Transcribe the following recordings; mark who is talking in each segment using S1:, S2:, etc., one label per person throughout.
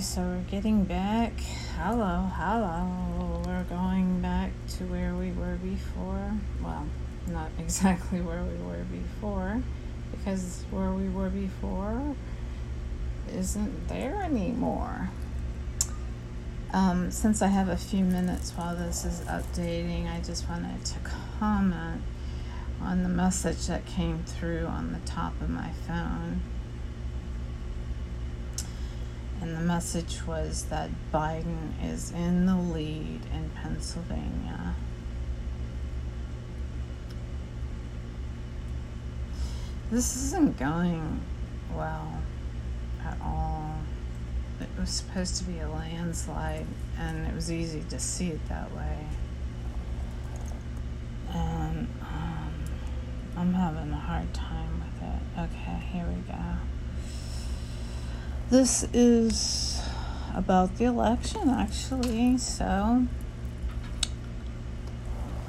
S1: So we're getting back. Hello, hello. We're going back to where we were before. Well, not exactly where we were before, because where we were before isn't there anymore. Um, since I have a few minutes while this is updating, I just wanted to comment on the message that came through on the top of my phone. And the message was that Biden is in the lead in Pennsylvania. This isn't going well at all. It was supposed to be a landslide, and it was easy to see it that way. And um, I'm having a hard time with it. Okay, here we go. This is about the election, actually, so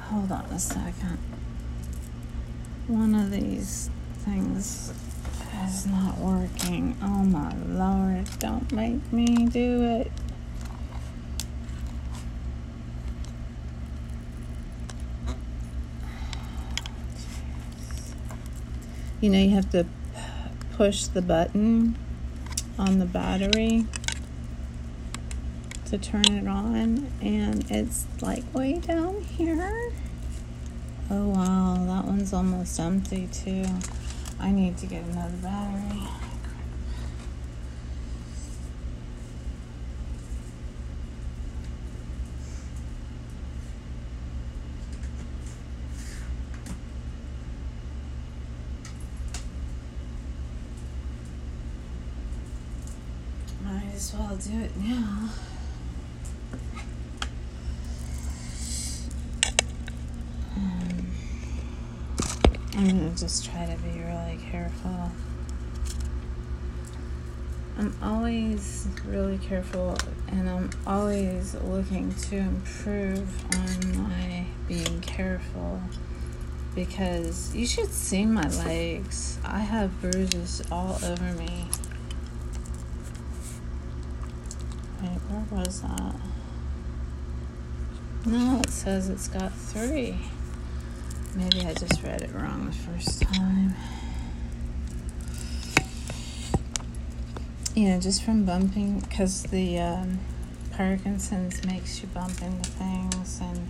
S1: hold on a second. One of these things is not working. Oh my lord, don't make me do it. You know, you have to push the button on the battery to turn it on, and it's like way down here. Oh wow, that one's almost empty too. I need to get another battery. Might as well do it now. Um, I'm gonna just try to be really careful. I'm always really careful and I'm always looking to improve on my being careful because you should see my legs. I have bruises all over me. Wait, where was that? No, it says it's got three. Maybe I just read it wrong the first time. You know, just from bumping, because the um, Parkinson's makes you bump into things. And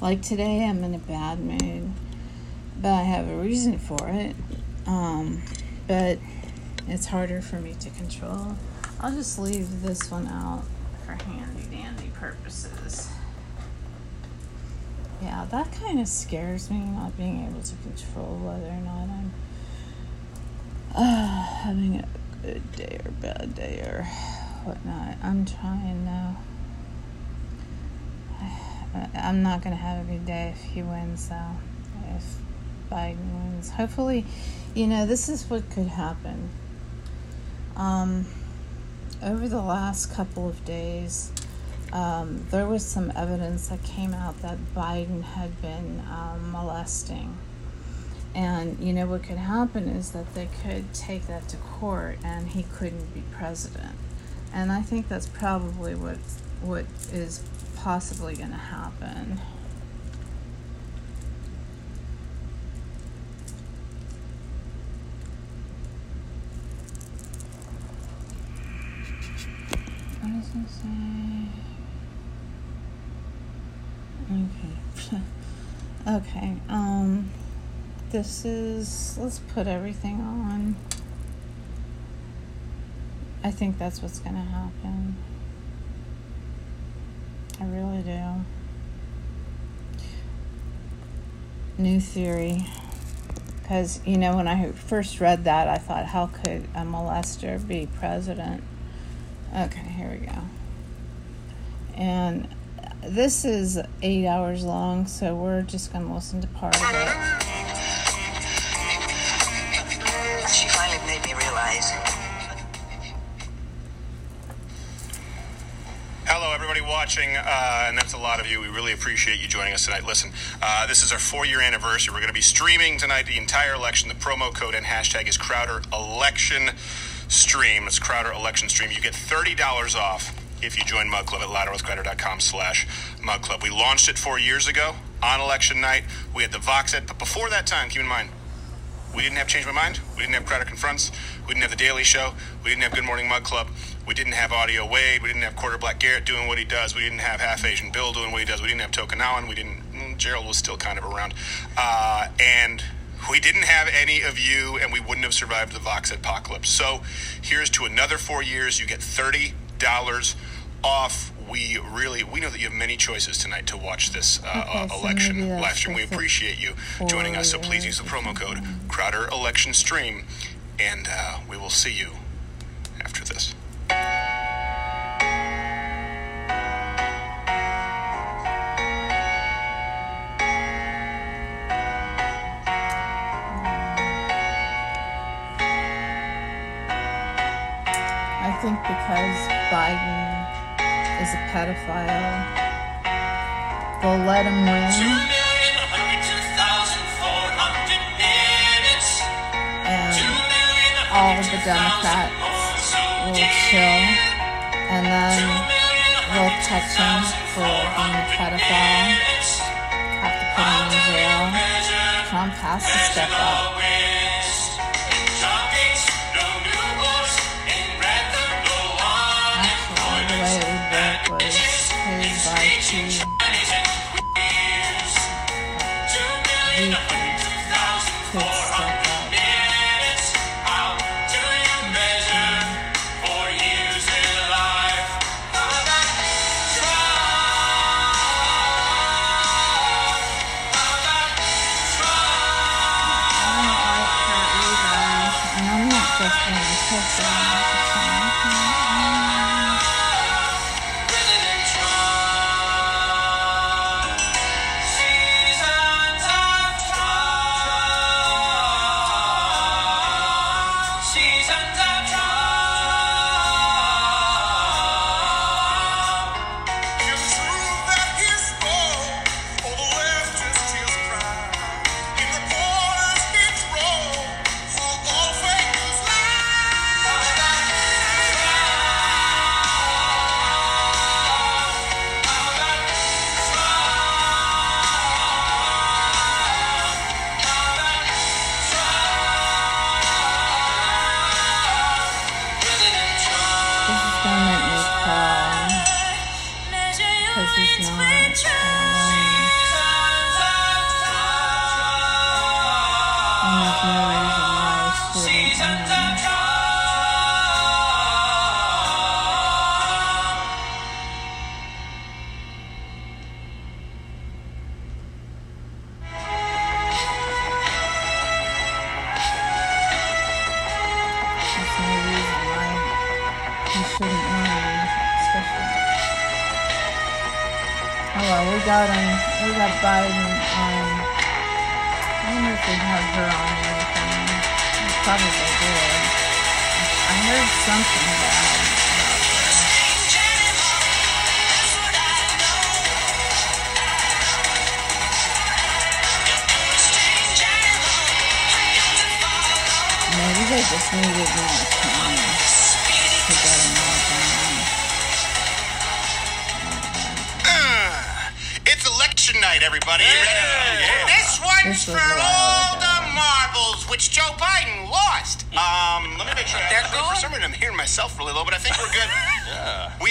S1: like today, I'm in a bad mood, but I have a reason for it. Um, but it's harder for me to control. I'll just leave this one out for handy dandy purposes. Yeah, that kind of scares me, not being able to control whether or not I'm uh, having a good day or bad day or whatnot. I'm trying now. I'm not going to have a good day if he wins, though. If Biden wins. Hopefully, you know, this is what could happen. Um, over the last couple of days, um, there was some evidence that came out that Biden had been um, molesting. And you know what could happen is that they could take that to court and he couldn't be president. And I think that's probably what what is possibly going to happen. What does it say? Okay. okay. Um this is let's put everything on. I think that's what's going to happen. I really do. New theory. Because, you know, when I first read that, I thought, how could a molester be president? Okay, here we go. And this is eight hours long, so we're just going to listen to part of it.
S2: Watching, uh, and that's a lot of you. We really appreciate you joining us tonight. Listen, uh, this is our four year anniversary. We're going to be streaming tonight the entire election. The promo code and hashtag is Crowder Election. stream. It's Crowder election stream. You get thirty dollars off if you join Mug Club at louderwithcrowder.com slash Mug Club. We launched it four years ago on election night. We had the Vox Ed, but before that time, keep in mind, we didn't have Change My Mind. We didn't have Crowder Confronts. We didn't have The Daily Show. We didn't have Good Morning Mug Club. We didn't have Audio Wade. We didn't have Quarter Black Garrett doing what he does. We didn't have Half Asian Bill doing what he does. We didn't have Tokenawan. We didn't. mm, Gerald was still kind of around. Uh, and we didn't have any of you, and we wouldn't have survived the Vox apocalypse. So here's to another four years. You get $30 off. We really we know that you have many choices tonight to watch this uh,
S1: Okay,
S2: uh, election
S1: that's
S2: live stream. We appreciate you joining us. So please use the promo code Crowder Election Stream, and uh, we will see you after this.
S1: Pedophile, they'll let him win. And all the Democrats will chill and then they'll catch him for being a pedophile, have to put him in jail. Trump has to step up. By This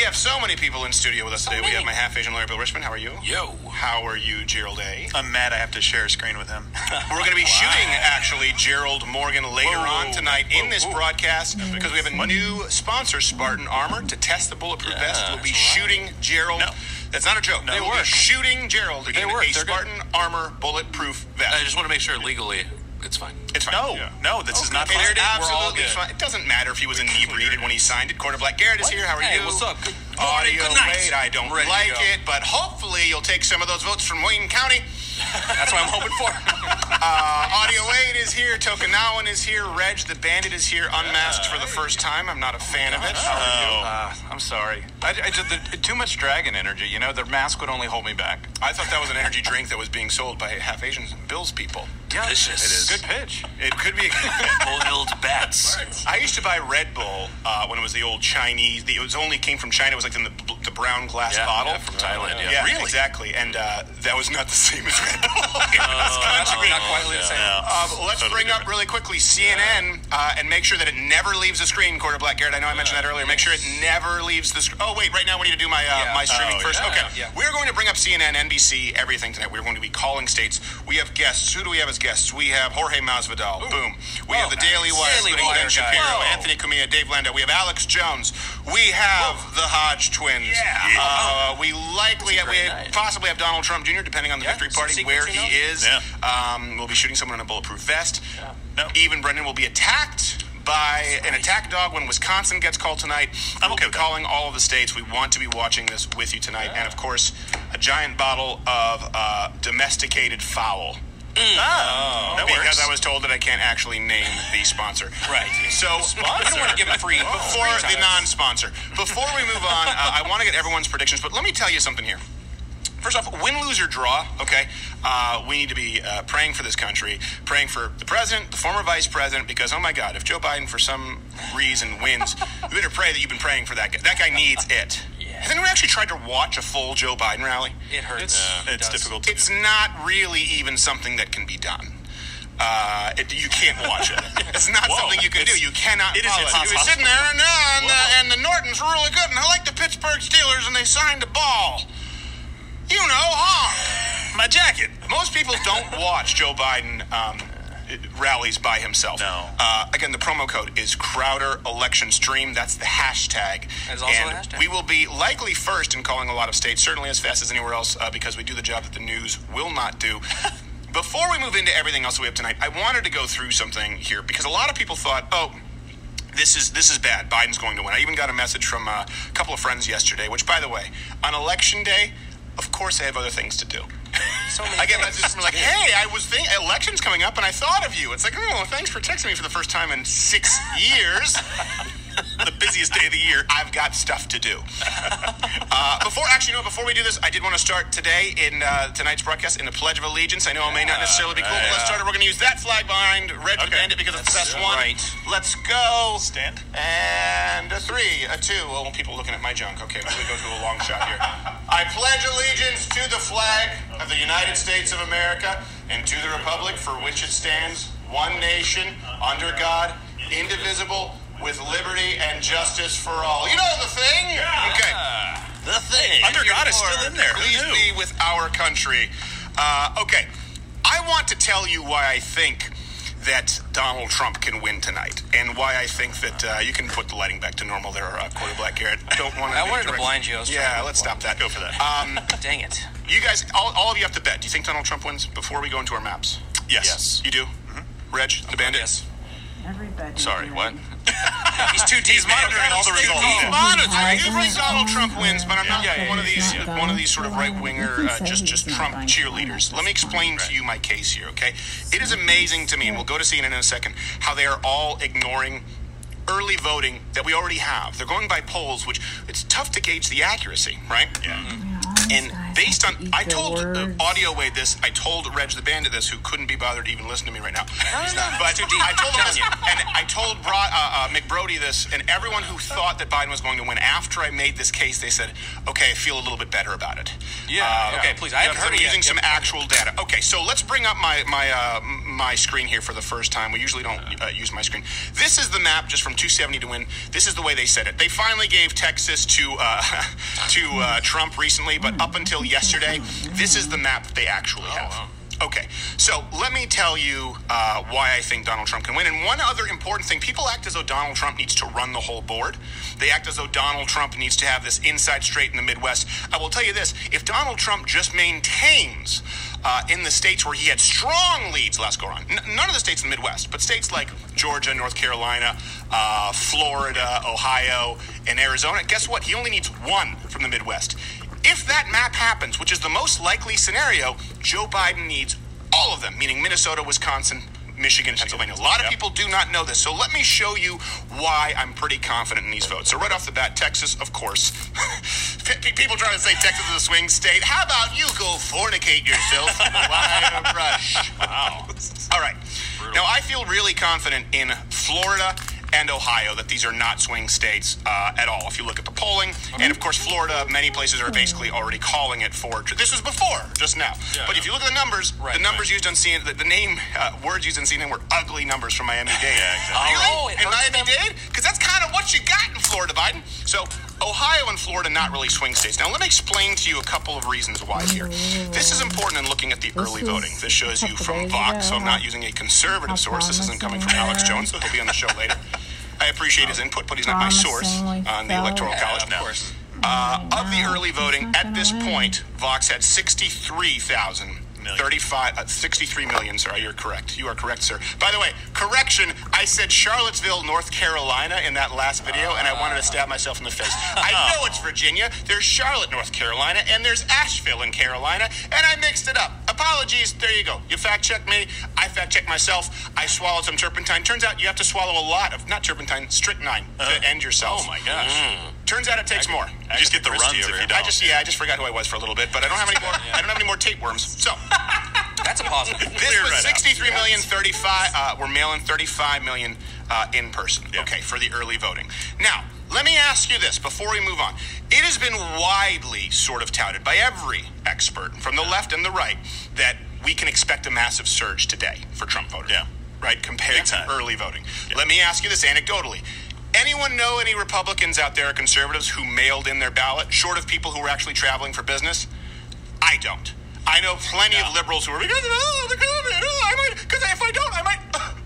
S1: have
S2: so many people in studio with us today. We have my half Asian lawyer, Bill Richmond. How are you?
S3: Yo.
S2: How are you, Gerald A?
S3: I'm mad I have to share a screen with him.
S2: We're going to be shooting actually Gerald Morgan later
S3: Whoa,
S2: on tonight
S3: whoa,
S2: in this
S3: whoa.
S2: broadcast because we have a new sponsor, Spartan Armor, to test the bulletproof
S3: Yeah,
S2: vest. We'll be
S3: that's right.
S2: shooting Gerald.
S3: No.
S2: That's not a joke.
S3: No,
S2: they
S3: they
S2: will be shooting Gerald
S3: They
S2: in
S3: work.
S2: a
S3: They're good.
S2: Spartan Armor bulletproof vest.
S4: I just want to make sure legally it's fine.
S2: it's fine.
S3: No,
S2: Yeah.
S3: no, this is not
S2: It's
S3: cleared. We're all
S2: absolutely
S3: good.
S2: fine. It doesn't matter if he was inebriated when he signed it. Quarter Black Garrett is here. How are
S4: Hey,
S2: you?
S4: what's up? Good
S2: Audio
S4: good night.
S2: Wade, I don't like it, but hopefully you'll take some of those votes from Wayne County.
S4: That's what I'm hoping for.
S2: Uh, Audio Wade is here. Tokenawan is here. Reg the Bandit is here, unmasked for the first time. I'm not a fan of it. How are you?
S3: Uh, I'm sorry. I, I did the, too much dragon energy. You know, the mask would only hold me back.
S2: I thought that was an energy drink that was being sold by half Asian Bill's people.
S4: Delicious.
S2: It is.
S3: Good pitch.
S2: It could be.
S4: Boiled bats.
S2: I used to buy Red Bull uh, when it was the old Chinese. The, it was only came from China. It was like in the, the brown glass
S4: Yeah,
S2: bottle
S4: yeah, from Thailand. Yeah.
S2: Yeah,
S4: Really?
S2: exactly. And uh, that was not the same as Red Bull.
S3: Not quite the same.
S2: Um, let's
S4: Totally
S2: bring up really quickly CNN uh, and make sure that it never leaves the screen. Quarter Black Garrett, I know I mentioned that earlier. Make sure it never leaves the screen. Oh wait, right now we need to do my uh,
S3: Yeah.
S2: my streaming
S4: Oh,
S2: first.
S4: yeah.
S2: Okay,
S3: Yeah.
S2: we're going to bring up CNN, NBC, everything tonight. We're going to be calling states. We have guests. Who do we have as guests? We have Jorge Masvidal. Boom. We have the
S3: nice.
S2: Daily Wire,
S3: Daily Wire
S2: Ben. Shapiro,
S3: Whoa.
S2: Anthony Cumia, Dave Landau. We have Alex Jones. We have the Hodge twins.
S3: Yeah.
S2: Uh, we likely
S4: a
S2: we
S4: night.
S2: possibly have Donald Trump Jr. depending on the victory party where he
S3: know.
S2: is.
S4: Yeah.
S2: Um, we'll be shooting someone in a bulletproof vest.
S4: No.
S2: Even Brendan will be attacked by an attack dog when Wisconsin gets called tonight.
S4: I'm okay
S2: be
S4: that.
S2: calling all of the states. We want to be watching this with you tonight, and of course, a giant bottle of uh, domesticated fowl.
S4: Oh, that
S2: because
S4: works.
S2: I was told that I can't actually name the sponsor.
S3: Right.
S2: So
S3: I don't want to give it free.
S2: before
S3: free
S2: the non-sponsor. Before we move on, uh, I want to get everyone's predictions, but let me tell you something here. First off, win, lose, or draw, okay? Uh, we need to be uh, praying for this country, praying for the president, the former vice president, because, oh my God, if Joe Biden for some reason wins, you better pray that you've been praying for that guy. That guy needs it. Has anyone actually tried to watch a full Joe Biden rally?
S3: It hurts.
S4: It's,
S3: It
S4: it's
S3: does.
S4: difficult to
S2: It's
S4: do.
S2: not really even something that can be done. Uh, it, you can't watch it. It's not
S4: Whoa.
S2: something you can do. You cannot
S4: it is
S2: follow it.
S4: impossible.
S2: You're sitting there and, uh, and,
S4: Whoa.
S2: and the Nortons were really good, and I like the Pittsburgh Steelers, and they signed a ball. You know, huh?
S4: My jacket.
S2: Most people don't watch Joe Biden um, rallies by himself.
S4: No.
S2: Uh, again, the promo code is Crowder Election Stream. That's the hashtag.
S3: That is also
S2: and
S3: hashtag.
S2: We will be likely first in calling a lot of states, certainly as fast as anywhere else, uh, because we do the job that the news will not do. Before we move into everything else we have tonight, I wanted to go through something here because a lot of people thought, oh, this is this is bad. Biden's going to win. I even got a message from a couple of friends yesterday. Which, by the way, on election day, of course, I have other things to do.
S3: So many
S2: I get messages from like, "Hey, I was think elections coming up, and I thought of you." It's like, "Oh, thanks for texting me for the first time in six years." The busiest day of the year. I've got stuff to do. Uh, before, actually, you know, before we do this, I did want to start today in uh, tonight's broadcast in the Pledge of Allegiance. I know it may not necessarily be cool, but let's start it. We're going to use that flag behind Red
S4: Okay.
S2: Bandit because it's the best one.
S3: right.
S2: Let's go.
S4: Stand.
S2: And a three, a two. Oh, people looking at my junk. Okay, let me go to a long shot here. I pledge allegiance to the flag of the United States of America and to the republic for which it stands, one nation, under God, indivisible, with liberty and justice for all. You know the thing? Okay.
S4: The thing. Under God is still in there. Who
S2: Please
S4: knew?
S2: be with our country. Uh, okay. I want to tell you why I think that Donald Trump can win tonight, and why I think that uh, you can put the lighting back to normal there, uh, Quarter Black Garrett. I don't want to.
S3: I wanted to blind you. I was
S2: Yeah, let's stop that.
S4: Go for that.
S2: Um,
S3: Dang it.
S2: you guys, all, all of you have to bet. Do you think Donald Trump wins before we go into our maps?
S4: Yes.
S2: Yes. You do? Mm-hmm. Reg, the bandit?
S3: Yes.
S1: Everybody.
S4: Sorry, what?
S3: He's too deep.
S4: He's monitoring all the results.
S2: He's
S4: results.
S2: monitoring. You think
S1: He's
S2: Donald Trump wins, but I'm not
S4: Yeah, yeah,
S2: one of these
S4: yeah.
S2: one of these sort of right winger, uh, just just Trump
S1: going to win
S2: cheerleaders. Let me explain
S4: point.
S2: to you my case here, okay? It is amazing to me, and we'll go to CNN in a second, how they are all ignoring early voting that we already have. They're going by polls, which it's tough to gauge the accuracy, right? Yeah. And based on, I told uh, Audio Wade this, I told Reg the Bandit this, who couldn't be bothered to even listen to me right now. He's not. But I told him this, and I told Bro- uh, uh, McBrody this, and everyone who thought that Biden was going to win, after I made this case, they said, okay, I feel a little bit better about it.
S3: Yeah, okay, please, I haven't heard
S2: I'm
S3: it yet.
S2: using some
S3: Yep.
S2: actual data. Okay, so let's bring up my my uh, my screen here for the first time. We usually don't uh, use my screen. This is the map just from 270 to win. This is the way they said it. They finally gave Texas to uh, to uh, Trump recently, but up until yesterday, this is the map that they actually have. Okay, so let me tell you uh, why I think Donald Trump can win. And one other important thing people act as though Donald Trump needs to run the whole board. They act as though Donald Trump needs to have this inside straight in the Midwest. I will tell you this if Donald Trump just maintains uh, in the states where he had strong leads last go around, n- none of the states in the Midwest, but states like Georgia, North Carolina, uh, Florida, Ohio, and Arizona, guess what? He only needs one from the Midwest. If that map happens, which is the most likely scenario, Joe Biden needs all of them, meaning Minnesota, Wisconsin, Michigan, Pennsylvania. A lot of people do not know this, so let me show you why I'm pretty confident in these votes. So right off the bat, Texas, of course. People trying to say Texas is a swing state. How about you go fornicate yourself in wire brush?
S4: Wow.
S2: All right. Now, I feel really confident in Florida and Ohio that these are not swing states uh, at all. If you look at the polling, and of course, Florida, many places are basically already calling it for. This was before, just now. but if you look at the numbers,
S3: Right,
S2: the numbers
S3: right.
S2: used on CNN, the, the name uh, words used on CNN were ugly numbers from Miami Dade.
S4: Yeah, exactly.
S2: Really?
S5: Oh, it
S2: in Miami Dade? Because that's kind of what you got in Florida, Biden. So. Ohio and Florida not really swing states. Now let me explain to you a couple of reasons why here. This is important in looking at the early voting. This shows you from Vox, so. I'm not using a conservative source. This isn't coming from Alex
S1: they
S2: Jones. He'll be on the show later. I appreciate his input, but he's not my source on the
S1: fell.
S2: Electoral
S1: Yeah,
S2: College.
S3: of course.
S2: Uh, of the early voting, at this point, Vox had 63,000.
S3: Million.
S2: 35, uh, 63 million, sorry, you're correct. You are correct, sir. By the way, correction, I said Charlottesville, North Carolina in that last video, and I wanted to stab myself in the face. I know it's Virginia, there's Charlotte, North Carolina, and there's Asheville in Carolina, and I mixed it up. Apologies, there you go. You fact checked me, I fact checked myself, I swallowed some turpentine. Turns out you have to swallow a lot of, not turpentine, strychnine to end yourself.
S3: Oh my gosh.
S2: Turns out it takes more.
S3: You just get the runs
S2: over
S3: if you don't.
S2: I just yeah, I just forgot who I was for a little bit, but I don't have any more. I don't have any more tapeworms. So
S5: That's a positive.
S2: this
S3: Clear
S2: was
S3: right out.
S2: 63 million, 35. Uh, we're mailing 35 million uh, in person.
S3: Yeah.
S2: Okay, for the early voting. Now, let me ask you this before we move on. It has been widely sort of touted by every expert from the left and the right that we can expect a massive surge today for Trump voters.
S3: Yeah.
S2: Right, compared
S3: Big
S2: to
S3: time.
S2: early voting. Let me ask you this anecdotally. Anyone know any Republicans out there, or conservatives, who mailed in their ballot, short of people who were actually traveling for business? I don't. I know plenty of liberals who are because of oh, the COVID. Oh, I might because if I don't, I might.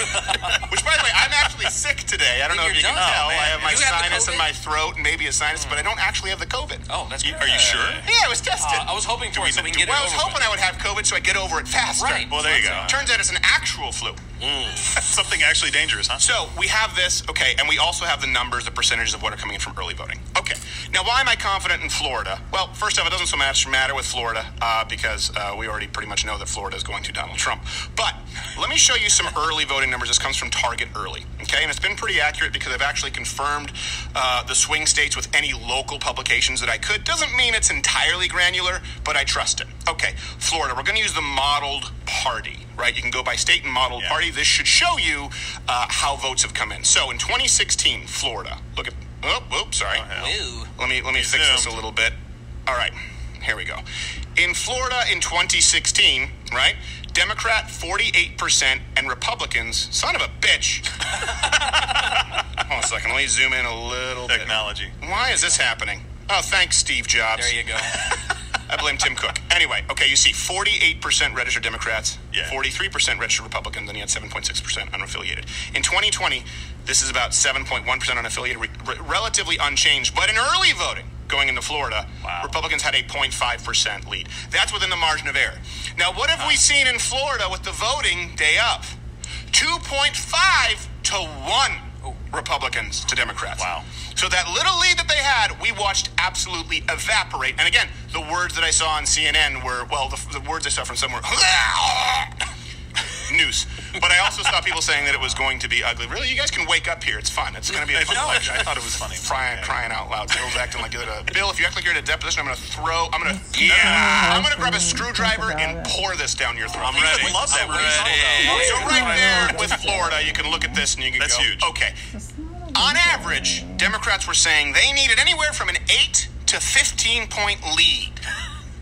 S2: Which, by the way, I'm actually sick today. I don't know if you can tell.
S5: Oh, man.
S2: I have my
S5: have
S2: sinus in my throat and maybe a sinus, but I don't actually have the COVID.
S5: Oh, that's
S3: You-
S5: good.
S3: Are you sure?
S2: Yeah, I was tested.
S5: Uh, I was hoping for
S3: we
S5: it so we
S3: do-
S2: well, I was hoping
S5: with.
S2: I would have COVID so I get over it faster.
S5: Right.
S3: Well, there you go.
S2: Turns out it's an actual flu.
S3: Something actually dangerous, huh?
S2: So we have this, okay, and we also have the numbers, the percentages of what are coming in from early voting. Okay, now why am I confident in Florida? Well, first off, it doesn't so much matter with Florida uh, because uh, we already pretty much know that Florida is going to Donald Trump. But let me show you some early voting numbers. This comes from Target Early, okay, and it's been pretty accurate because I've actually confirmed uh, the swing states with any local publications that I could. Doesn't mean it's entirely granular, but I trust it. Okay, Florida, we're going to use the modeled party, right? You can go by state and modeled
S3: Yeah.
S2: party. This should show you uh, how votes have come in. So in 2016, Florida. Look at. Oh, oops, sorry.
S5: Ew.
S2: Let me let me fix this a little bit. All right, here we go. In Florida in 2016, right? Democrat 48% and Republicans, son of a bitch. Hold on a second. Let me zoom in a little bit.
S3: Technology.
S2: Why is this happening? Oh, thanks, Steve Jobs.
S5: There you go.
S2: I blame Tim Cook. Anyway, okay, you see 48% registered Democrats,
S3: Yeah.
S2: 43% registered Republicans, and you had 7.6% unaffiliated. In 2020, this is about 7.1% unaffiliated, re- re- relatively unchanged. But in early voting, going into Florida,
S3: Wow.
S2: Republicans had a 0.5% lead. That's within the margin of error. Now, what have we seen in Florida with the voting day up? 2.5 to 1 Republicans to Democrats.
S3: Wow.
S2: So that little lead that they had, we watched absolutely evaporate. And again, the words that I saw on CNN were, well, the, the words I saw from somewhere, noose. But I also saw people saying that it was going to be ugly. Really, you guys can wake up here. It's fun. It's going to be a fun
S3: No,
S2: election.
S3: I thought it was funny.
S2: Crying, crying out loud. Bill's acting like you're at a Bill. If you act like you're at a deposition, I'm going to throw. I'm going to. Yeah. I'm going to grab a screwdriver and pour this down your throat.
S3: I'm ready.
S2: Would love that.
S3: I'm
S2: What are
S3: ready.
S2: So right there with Florida, you can look at this and you can
S3: That's
S2: go,
S3: huge.
S2: okay.
S1: It's not a
S2: On average. Democrats were saying they needed anywhere from an 8 to 15 point lead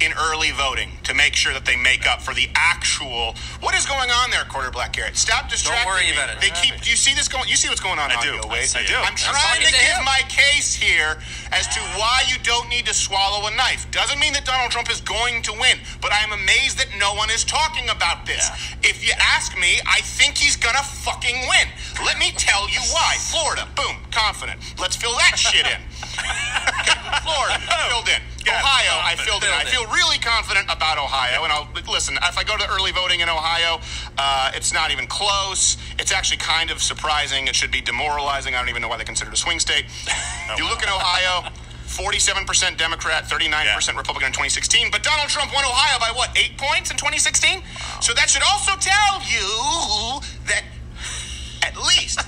S2: in early voting to make sure that they make up for the actual what is going on there, Quarter Black Garrett. Stop distracting Don't
S5: worry
S2: me.
S5: about it.
S2: They keep do you see this going you see what's going on
S3: I do.
S2: Yo, Wade?
S3: I do.
S2: I'm trying to give
S5: him.
S2: my case here as to why you don't need to swallow a knife. Doesn't mean that Donald Trump is going to win, but I am amazed that no one is talking about this. If you ask me, I think he's gonna fucking win. Let me tell you why. Florida, boom, confident. Let's fill that shit in. Florida, filled in.
S3: Yeah,
S2: Ohio, I filled in. I feel really confident about Ohio, and I'll listen. If I go to early voting in Ohio, uh, it's not even close. It's actually kind of surprising. It should be demoralizing. I don't even know why they consider it a swing state. you look in Ohio. 47% Democrat, 39% Republican in 2016. But Donald Trump won Ohio by what, eight points in 2016? So that should also tell you that at least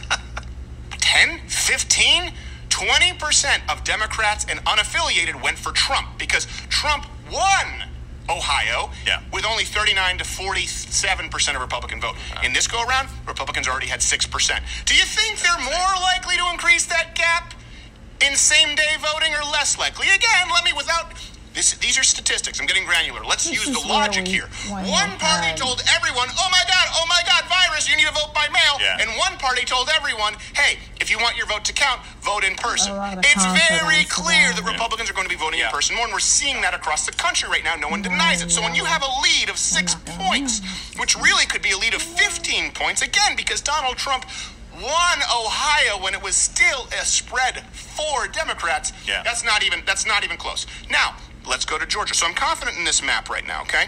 S2: 10, 15, 20% of Democrats and unaffiliated went for Trump because Trump won Ohio
S4: Yeah.
S2: with only 39 to 47% of Republican vote. In this go around, Republicans already had 6%. Do you think they're more likely to increase that gap in same day voting or less likely? Again, let me without. This, these are statistics. I'm getting granular. Let's
S1: This
S2: use the logic
S1: we
S2: here. One party
S1: ahead.
S2: told everyone, "Oh my God, oh my God, virus! You need to vote by mail."
S4: Yeah.
S2: And one party told everyone, "Hey, if you want your vote to count, vote in person."
S1: A lot of
S2: It's very clear
S1: around
S2: that
S1: it.
S2: Republicans are going to be voting in person more, and we're seeing that across the country right now. No one denies it. So when you have a lead of 6 points, which really could be a lead of 15 points, again because Donald Trump won Ohio when it was still a spread for Democrats.
S4: Yeah.
S2: That's not even that's not even close. Now, let's go to Georgia. So I'm confident in this map right now, okay?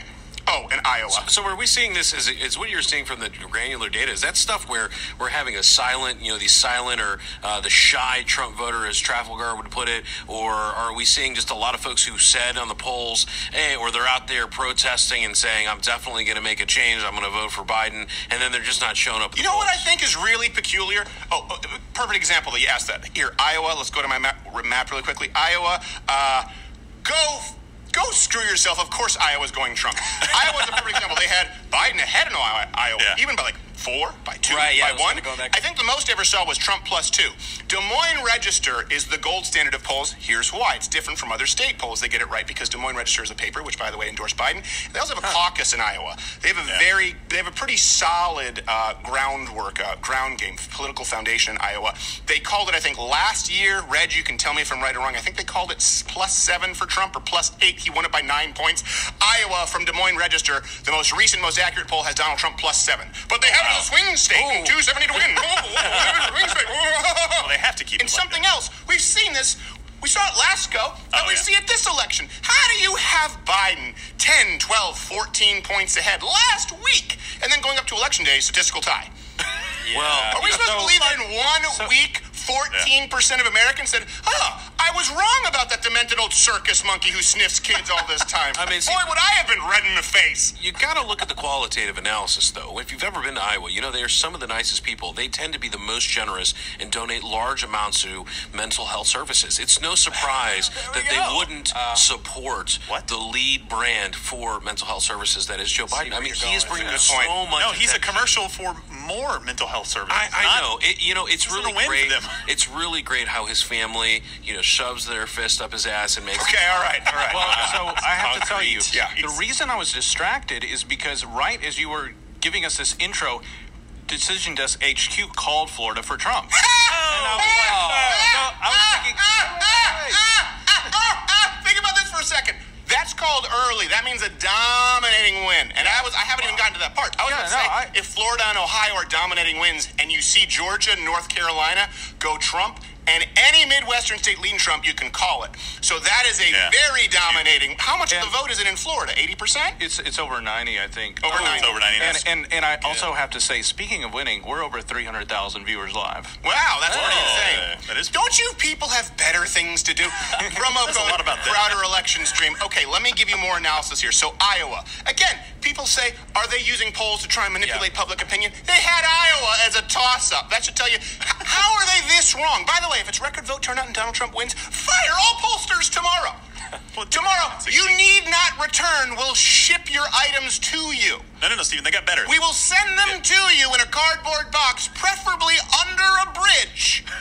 S2: Oh, and Iowa.
S5: So are we seeing this is, is what you're seeing from the granular data? Is that stuff where we're having a silent, you know, the silent or uh, the shy Trump voter, as Trafalgar would put it, or are we seeing just a lot of folks who said on the polls, hey, or they're out there protesting and saying, I'm definitely going to make a change, I'm going to vote for Biden, and then they're just not showing up.
S2: You know what I think is really peculiar? Oh, oh, perfect example that you asked that. Here, Iowa. Let's go to my map, map really quickly. Iowa. Uh, go. Go screw yourself. Of course, Iowa's going Trump. Iowa's a perfect example. They had Biden ahead in Iowa, Iowa
S4: Yeah.
S2: even by like four, by two,
S5: Right, yeah,
S2: by one.
S5: gonna go back-
S2: I think the most I ever saw was Trump plus two. Des Moines Register is the gold standard of polls. Here's why. It's different from other state polls. They get it right because Des Moines Register is a paper, which by the way endorsed Biden. They also have a caucus in Iowa. They have a
S4: Yeah.
S2: very, they have a pretty solid uh, groundwork, uh, ground game, political foundation in Iowa. They called it, I think, last year. Reg, you can tell me if I'm right or wrong. I think they called it plus seven for Trump or plus eight. He won it by nine points. Iowa from Des Moines Register, the most recent, most accurate poll has Donald Trump plus seven. But they have a swing state, and 270 to win. Oh, oh, oh, oh, oh swing state.
S4: Well, they have to keep
S2: And
S4: like
S2: something else, we've seen this. We saw it last go, and
S4: Oh,
S2: we
S4: yeah.
S2: see it this election. How do you have Biden 10, 12, 14 points ahead last week, and then going up to election day, statistical tie?
S5: Well,
S2: Are we supposed to believe that in one
S3: so-
S2: week, 14% of Americans said, oh, I was wrong about that demented old circus monkey who sniffs kids all this time.
S5: I mean, see-
S2: Boy, would I have been red in the face.
S5: You got to look at the qualitative analysis, though. If you've ever been to Iowa, you know they are some of the nicest people. They tend to be the most generous and donate large amounts to mental health services. It's no surprise that they
S4: go.
S5: wouldn't uh, support
S4: what?
S5: the lead brand for mental health services that is Joe Biden. I mean,
S2: you're
S5: he is bringing
S2: That's a
S5: so
S2: point.
S5: much.
S4: No, he's a commercial for more mental health services.
S5: I, I
S4: Not-
S5: know. It, you know, it's
S4: This
S5: really
S4: a win for
S5: great. It's really great how his family, you know, shoves their fist up his ass and makes.
S2: Okay, all right, all right.
S3: Well, so I have to tell you,
S2: Yeah.
S3: the reason I was distracted is because right as you were giving us this intro, Decision Desk HQ called Florida for Trump. Oh, and I was like, oh. so I was ah, thinking, ah, ah,
S2: Think about this for a second. That's called early. That means a dominating win. And I was I haven't even gotten to that part. I was
S3: Yeah,
S2: going to
S3: no,
S2: say
S3: I-
S2: if Florida and Ohio are dominating wins and you see Georgia, North Carolina go Trump and any Midwestern state leading Trump, you can call it. So that is a
S4: Yeah.
S2: very dominating. How much of
S3: And-
S2: the vote is it in Florida? 80%?
S3: it's it's over 90, I think.
S2: Over
S4: Oh,
S2: 90.
S4: it's over 90.
S3: And, and and I also have to say, speaking of winning, we're over 300,000 viewers live.
S2: Wow, that's pretty
S4: Oh,
S2: insane.
S4: that is-
S2: Don't you people have better things to do? Promo
S4: a
S2: code
S4: lot about them.
S2: Crowder Election Stream. Okay, let me give you more analysis here. So Iowa, again, people say, are they using polls to try and manipulate public opinion? They had Iowa as a toss-up. That should tell you how are they this wrong. By the way, if it's record vote turnout and Donald Trump wins, fire all pollsters tomorrow.
S4: Well,
S2: Tomorrow, you need not return. We'll ship your items to you.
S4: No, no, no, Stephen, they got better.
S2: We will send them to you in a cardboard box, preferably under a bridge.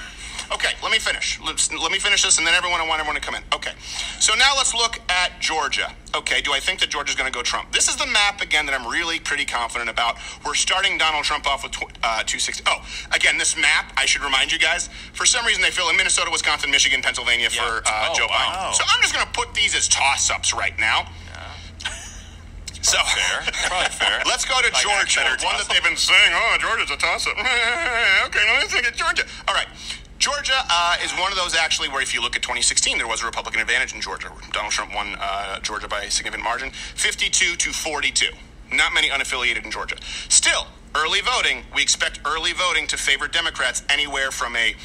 S2: Okay, let me finish. Let's, let me finish this, and then everyone, I want everyone to come in. Okay, so now let's look at Georgia. Okay, do I think that Georgia's going to go Trump? This is the map again that I'm really pretty confident about. We're starting Donald Trump off with tw- uh, 260. Oh, again, this map. I should remind you guys. For some reason, they fill in Minnesota, Wisconsin, Michigan, Pennsylvania for uh,
S4: Oh,
S2: Joe
S4: wow.
S2: Biden. So I'm just going to put these as toss-ups right now. So
S4: fair. Probably fair.
S2: Let's go to
S4: Like
S2: Georgia, one that they've been saying, oh, Georgia's a toss-up. okay, let's look at Georgia. All right. Georgia uh, is one of those actually where if you look at 2016, there was a Republican advantage in Georgia. Donald Trump won uh, Georgia by a significant margin, 52 to 42. Not many unaffiliated in Georgia. Still, early voting, we expect early voting to favor Democrats anywhere from a,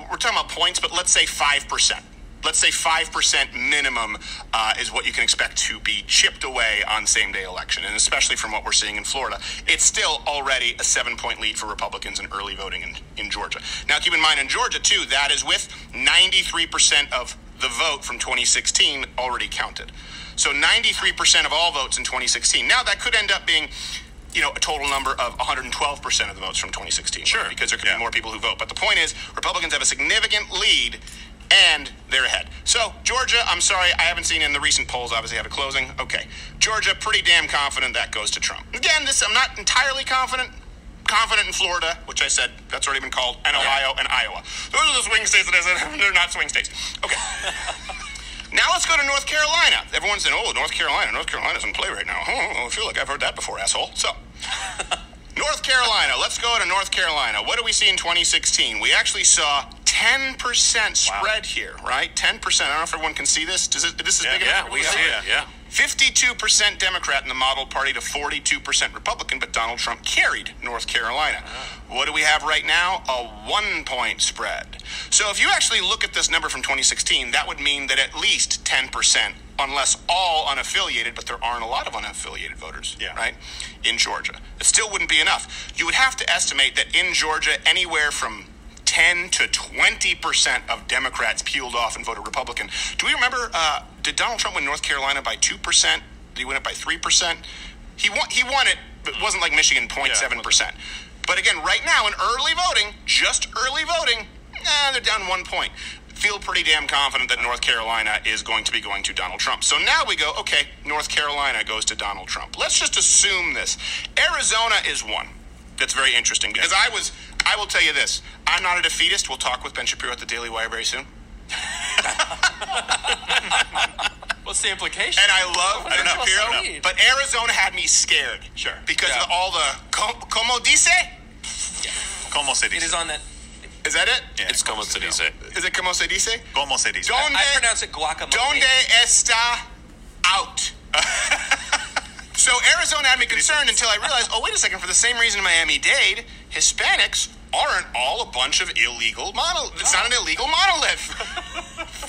S2: we're talking about points, but let's say 5%. Let's say 5% minimum uh, is what you can expect to be chipped away on same day election. And especially from what we're seeing in Florida, it's still already a seven point lead for Republicans in early voting in, in Georgia. Now, keep in mind, in Georgia, too, that is with 93% of the vote from 2016 already counted. So 93% of all votes in 2016. Now, that could end up being you know, a total number of 112% of the votes from 2016.
S4: Sure.
S2: Because there could
S4: Yeah.
S2: be more people who vote. But the point is, Republicans have a significant lead and they're ahead. So, Georgia, I'm sorry, I haven't seen in the recent polls, obviously, have a closing. Okay. Georgia, pretty damn confident that goes to Trump. Again, this, I'm not entirely confident. Confident in Florida, which I said that's already been called, and Ohio and Iowa. Those are the swing states that I said they're not swing states. Okay. Now let's go to North Carolina. Everyone's saying, "Oh, North Carolina, North Carolina's in play right now." Oh, I feel like I've heard that before, asshole. So, North Carolina. Let's go to North Carolina. What do we see in 2016? We actually saw 10% spread here, right? 10%. I don't know if everyone can see this. Does it, this is
S4: Yeah,
S2: big
S5: Yeah,
S2: enough?
S5: we see it. Yeah.
S2: 52% Democrat in the model party to 42% Republican, but Donald Trump carried North Carolina. Ah. What do we have right now? A one point spread. So if you actually look at this number from 2016, that would mean that at least 10%, unless all unaffiliated, but there aren't a lot of unaffiliated voters,
S4: Yeah.
S2: right, in Georgia. It still wouldn't be enough. You would have to estimate that in Georgia, anywhere from 10 to 20 percent of Democrats peeled off and voted Republican. Do we remember? Uh, did Donald Trump win North Carolina by two percent? Did he win it by three percent? He won. He won it, but it wasn't like Michigan 0.7 percent. But again, right now in early voting, just early voting, eh, they're down one point. Feel pretty damn confident that North Carolina is going to be going to Donald Trump. So now we go, okay, North Carolina goes to Donald Trump. Let's just assume this. Arizona is one. That's very interesting because I was, I will tell you this. I'm not a defeatist. We'll talk with Ben Shapiro at the Daily Wire very soon.
S6: What's the implication?
S2: And I love Ben. Shapiro,
S4: I
S2: but Arizona had me scared.
S4: Sure.
S2: Because
S6: Yeah.
S2: of all the, com- como dice?
S4: Como se dice?
S6: is on that.
S2: Is that it?
S4: Yeah,
S5: It's como se dice.
S2: Is it como se dice?
S4: Como se dice?
S2: Donde,
S6: I pronounce it guacamole.
S2: donde está out? so Arizona had me concerned until I realized, oh, wait a second, for the same reason Miami-Dade, Hispanics aren't all a bunch of illegal monol. It's not an illegal monolith.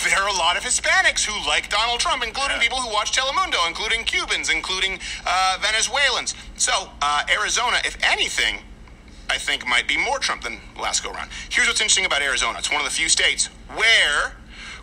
S2: there are a lot of Hispanics who like Donald Trump, including people who watch Telemundo, including Cubans, including uh, Venezuelans. So uh, Arizona, if anything, I think might be more Trump than last go round. Here's what's interesting about Arizona. It's one of the few states where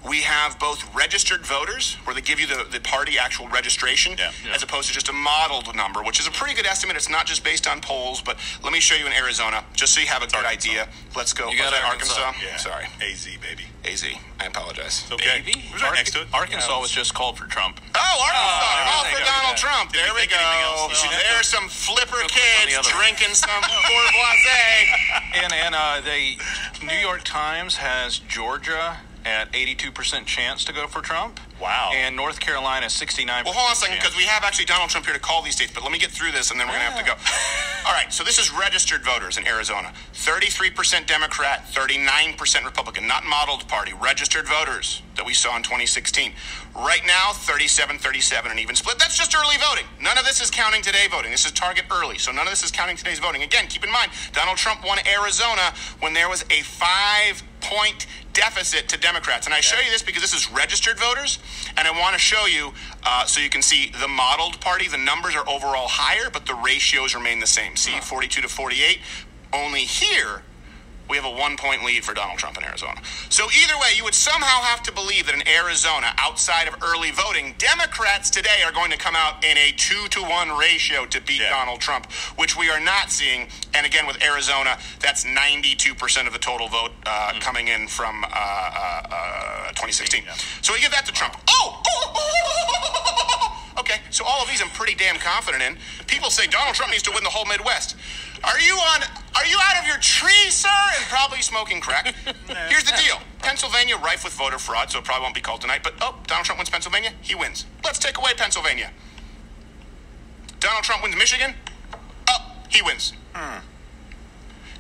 S2: we have both registered voters, where they give you the, the party actual registration,
S4: Yeah.
S2: as opposed to just a modeled number, which is a pretty good estimate. It's not just based on polls, but let me show you in Arizona, just so you have a good
S4: Arkansas.
S2: idea. Let's go.
S5: You got Arkansas.
S2: Arkansas?
S4: Yeah.
S2: Sorry.
S4: AZ, baby.
S2: AZ. I apologize.
S4: It's okay.
S6: Baby?
S4: It was right next to it.
S3: Arkansas was just called for Trump.
S2: Oh, Arkansas.
S6: Oh,
S2: All for
S6: you go.
S2: Donald Trump.
S4: Did
S2: There
S4: we
S2: we
S4: think anything
S2: go.
S4: else? No.
S2: There's some flipper
S5: click on the
S2: kids drinking some Courvoisier.
S3: And and uh, the New York Times has Georgia at 82% chance to go for Trump.
S4: Wow.
S3: And North Carolina 69%.
S2: Well, hold on a second, because we have actually Donald Trump here to call these states, but let me get through this and then we're going to have to go. Ah. All right, so this is registered voters in Arizona 33% Democrat, 39% Republican, not modeled party, registered voters that we saw in 2016. Right now, 37 37, an even split. That's just early voting. None of this is counting today voting. This is target early, so none of this is counting today's voting. Again, keep in mind, Donald Trump won Arizona when there was a five point deficit to Democrats. And I show you this because this is registered voters, and I want to show you uh, so you can see the modeled party. The numbers are overall higher, but the ratios remain the same. See, 42 to 48. Only here, we have a one point lead for Donald Trump in Arizona. So either way, you would somehow have to believe that in Arizona, outside of early voting, Democrats today are going to come out in a two to one ratio to beat
S4: Yeah.
S2: Donald Trump, which we are not seeing. And again, with Arizona, that's 92% of the total vote uh, coming in from uh, uh, uh, 2016. So we give that to Trump. Oh! Okay, so all of these I'm pretty damn confident in. People say Donald Trump needs to win the whole Midwest. Are you on? Are you out of your tree, sir? And probably smoking crack. Here's the deal: Pennsylvania rife with voter fraud, so it probably won't be called tonight. But oh, Donald Trump wins Pennsylvania. He wins. Let's take away Pennsylvania. Donald Trump wins Michigan. Oh, he wins.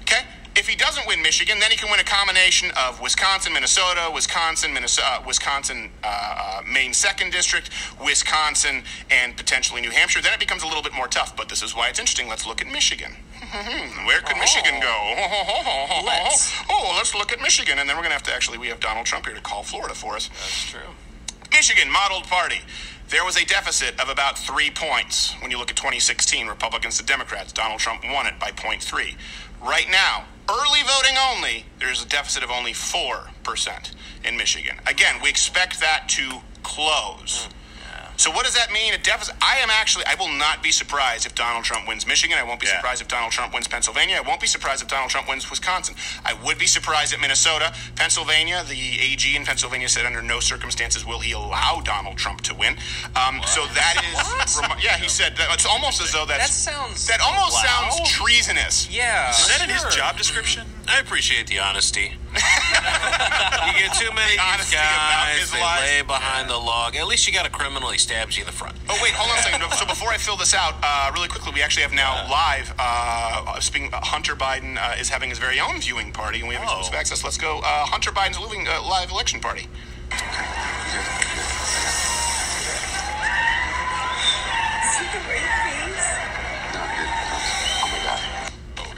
S2: Okay. If he doesn't win Michigan, then he can win a combination of Wisconsin, Minnesota, Wisconsin, Minnesota, uh, Wisconsin, uh, uh, Maine second district, Wisconsin, and potentially New Hampshire. Then it becomes a little bit more tough. But this is why it's interesting. Let's look at Michigan. Hmm, where could Michigan go?
S6: Let's.
S2: Oh, let's look at Michigan, and then we're going to have to actually. We have Donald Trump here to call Florida for us.
S6: That's true.
S2: Michigan modeled party. There was a deficit of about three points when you look at 2016, Republicans to Democrats. Donald Trump won it by 0.3. Right now, early voting only, there's a deficit of only 4% in Michigan. Again, we expect that to close. So what does that mean? A deficit. I am actually. I will not be surprised if Donald Trump wins Michigan. I won't be
S4: Yeah.
S2: surprised if Donald Trump wins Pennsylvania. I won't be surprised if Donald Trump wins Wisconsin. I would be surprised at Minnesota, Pennsylvania. The AG in Pennsylvania said under no circumstances will he allow Donald Trump to win. Um, so that is. remi- yeah, he said that. It's almost as though that's.
S6: That sounds
S2: That almost
S6: loud.
S2: sounds treasonous.
S6: Yeah.
S4: Is that in his job description?
S5: I appreciate the honesty. you get too many
S2: The honesty
S5: these
S2: about
S5: guys,
S2: his
S5: they
S2: life.
S5: lay behind the log. At least you got a criminal, he stabs you in the front.
S2: Oh wait, hold on a second. So before I fill this out, uh, really quickly, we actually have now live. Uh, speaking, Hunter Biden uh, is having his very own viewing party, and we have
S4: Oh.
S2: exclusive access. Let's go. Uh, Hunter Biden's living uh, live election party. Oh my God!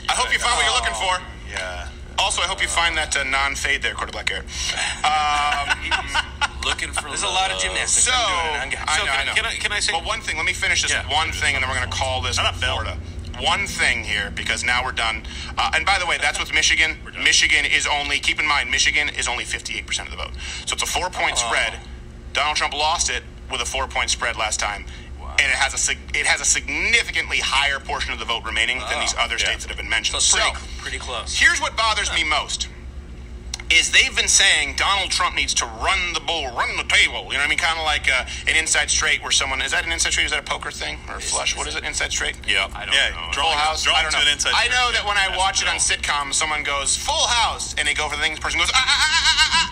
S2: I hope you find what you're looking for.
S4: Yeah.
S2: Also, I hope you find that uh, non-fade there, quarter black hair. Um,
S5: Looking for
S6: There's a lot of gymnastics.
S2: so,
S6: I'm doing it. I'm
S2: I know,
S5: can-
S2: I know.
S5: can I- can I say-
S2: Well, one thing. Let me finish this
S5: Yeah.
S2: one thing, and then we're going to call this
S4: Shut up, Bill.
S2: Florida. One thing here, because now we're done. Uh, and by the way, that's with Michigan. Michigan is only. Keep in mind, Michigan is only 58% of the vote. So it's a four-point spread. Donald Trump lost it with a four-point spread last time. And it has a it has a significantly higher portion of the vote remaining than these other
S4: Yeah.
S2: states that have been mentioned.
S6: So it's pretty,
S2: So,
S6: pretty close.
S2: Here's what bothers me most is they've been saying Donald Trump needs to run the bull, run the table. You know what I mean? Kind of like uh, an inside straight where someone is that an inside straight? Is that a poker thing or a flush? What is it? Inside straight?
S4: Yeah.
S6: I don't
S4: yeah.
S6: know.
S4: Draw,
S2: Full House.
S4: Draw
S2: I don't
S4: to
S2: know.
S4: an inside
S2: I know
S4: straight.
S2: that when I
S4: Yeah.
S2: watch it on
S4: No.
S2: sitcoms, someone goes Full House, and they go for the thing. The person goes ah ah ah ah ah, ah,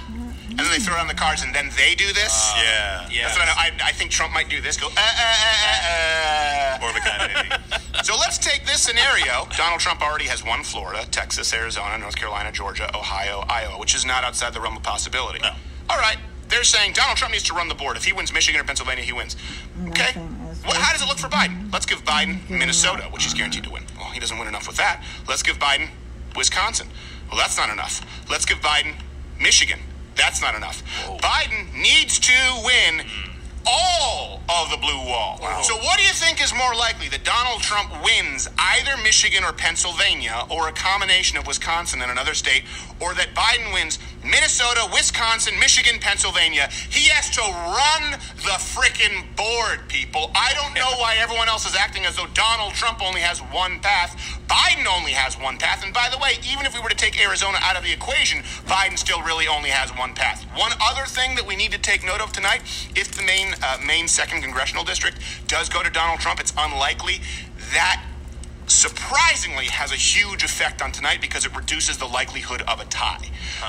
S2: and then they throw down the cards, and then they do this.
S4: Yeah.
S6: Yeah.
S2: That's what I, know. I, I think Trump might do this. Go, uh, uh, uh, uh, uh.
S4: More of a kind of.
S2: So let's take this scenario. Donald Trump already has won Florida, Texas, Arizona, North Carolina, Georgia, Ohio, Iowa, which is not outside the realm of possibility.
S4: No.
S2: All right. They're saying Donald Trump needs to run the board. If he wins Michigan or Pennsylvania, he wins. Okay. Well, how does it look for Biden? Let's give Biden Minnesota, which he's guaranteed to win. Well, he doesn't win enough with that. Let's give Biden Wisconsin. Well, that's not enough. Let's give Biden Michigan. That's not enough. Biden needs to win all of the blue wall. So, what do you think is more likely that Donald Trump wins either Michigan or Pennsylvania, or a combination of Wisconsin and another state, or that Biden wins Minnesota, Wisconsin, Michigan, Pennsylvania? He has to run the frickin' board, people. I don't know why everyone else is acting as though Donald Trump only has one path. Biden only has one path. And by the way, even if we were to take Arizona out of the equation, Biden still really only has one path. One other thing that we need to take note of tonight if the main, uh, main second congressional district does go to Donald Trump, it's unlikely that surprisingly has a huge effect on tonight because it reduces the likelihood of a tie.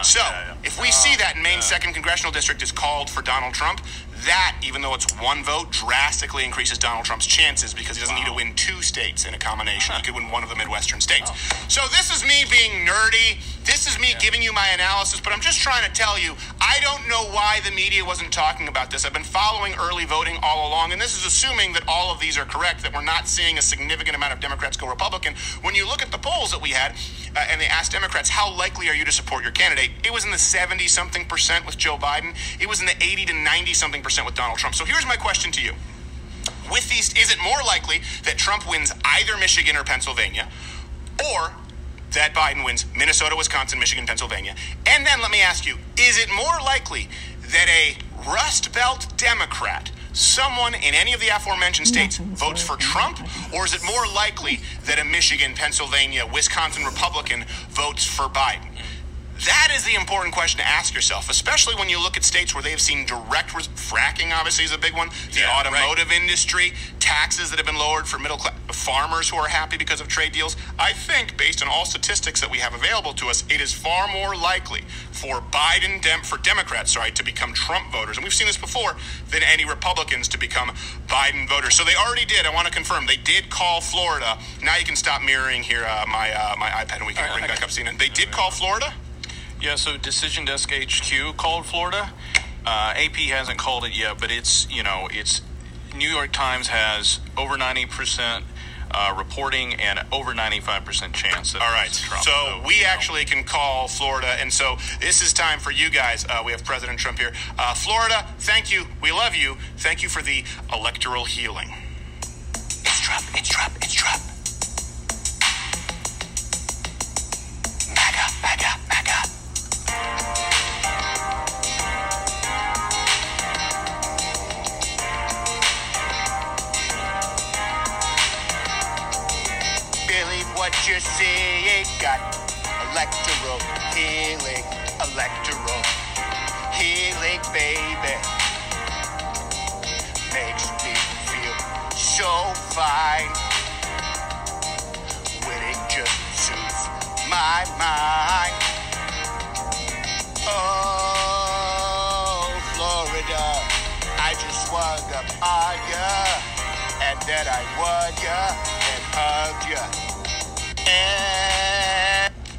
S2: so,
S4: yeah, yeah.
S2: if we see that Maine second congressional district is called for Donald Trump, that even though it's one vote, drastically increases Donald Trump's chances because he doesn't need to win two states in a combination. He could win one of the Midwestern states. So this is me being nerdy. This is me giving you my analysis, but I'm just trying to tell you, I don't know why the media wasn't talking about this. I've been following early voting all along, and this is assuming that all of these are correct, that we're not seeing a significant amount of Democrats go Republican. When you look at the polls that we had, uh, and they asked Democrats, how likely are you to support your candidate? It was in the 70 something percent with Joe Biden. It was in the 80 to 90 something percent with Donald Trump. So here's my question to you. With these, is it more likely that Trump wins either Michigan or Pennsylvania, or that Biden wins Minnesota, Wisconsin, Michigan, Pennsylvania? And then let me ask you, is it more likely that a Rust Belt Democrat, someone in any of the aforementioned states, votes for. Trump, or is it more likely that a Michigan, Pennsylvania, Wisconsin Republican votes for Biden? That is the important question to ask yourself, especially when you look at states where they have seen direct res- fracking. Obviously, is a big one. The
S4: Yeah,
S2: automotive industry, taxes that have been lowered for middle class farmers who are happy because of trade deals. I think, based on all statistics that we have available to us, it is far more likely for Biden dem- for Democrats, sorry, to become Trump voters, and we've seen this before, than any Republicans to become Biden voters. So they already did. I want to confirm they did call Florida. Now you can stop mirroring here uh, my uh, my iPad, and we can
S6: right,
S2: bring back up CNN. They did call Florida.
S3: Yeah, so Decision Desk HQ called Florida. Uh, AP hasn't called it yet, but it's you know it's New York Times has over ninety percent uh, reporting and over 95% chance. That
S2: All
S3: it
S2: right.
S3: was Trump.
S2: So we
S3: you know.
S2: actually can call Florida, and so this is time for you guys. Uh, we have President Trump here. Uh, Florida, thank you. We love you. Thank you for the electoral healing.
S7: It's Trump. It's Trump. It's Trump. You see? it Got electoral healing, electoral healing, baby makes me feel so fine. Winning just suits my mind. Oh, Florida, I just swung up on ya, and then I won ya and hugged ya.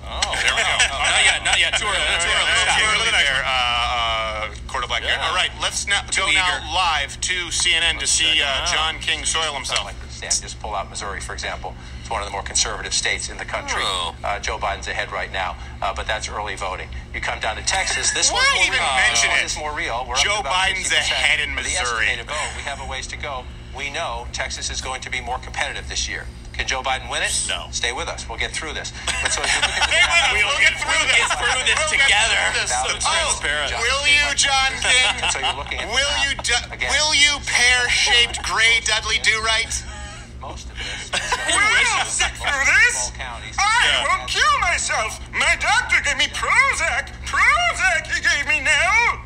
S6: Oh, there we go. not yet, not yet. Too early. Too early. Stop.
S2: early there, uh, uh, Quarter Black
S6: Yeah.
S2: All right, let's now go now live to CNN to see uh. John King soil himself.
S8: like. Just pull out Missouri, for example. It's one of the more conservative states in the country.
S5: Oh.
S8: Uh, Joe Biden's ahead right now, uh, but that's early voting. You come down to Texas. This
S2: Why
S8: one's
S2: even
S8: real.
S2: mention
S8: one
S2: it?
S8: is more real. We're
S2: Joe Biden's ahead in
S8: the
S2: Missouri.
S8: estimated vote, we have a ways to go. We know Texas is going to be more competitive this year. Can Joe Biden win it?
S4: No.
S8: Stay with us. We'll get through this. But so as you look at the
S2: Stay with us. We'll get through this.
S6: Get through this
S2: We'll get
S6: together.
S2: through this.
S8: Now,
S2: Oh,
S6: transparent.
S2: will you, John King?
S8: So you're looking at
S2: Will you, du- will you pear-shaped gray Dudley do right?
S8: Most of this.
S2: I'll sit through this.
S8: Small counties.
S2: I will kill myself. My doctor gave me Prozac. Prozac he gave me now.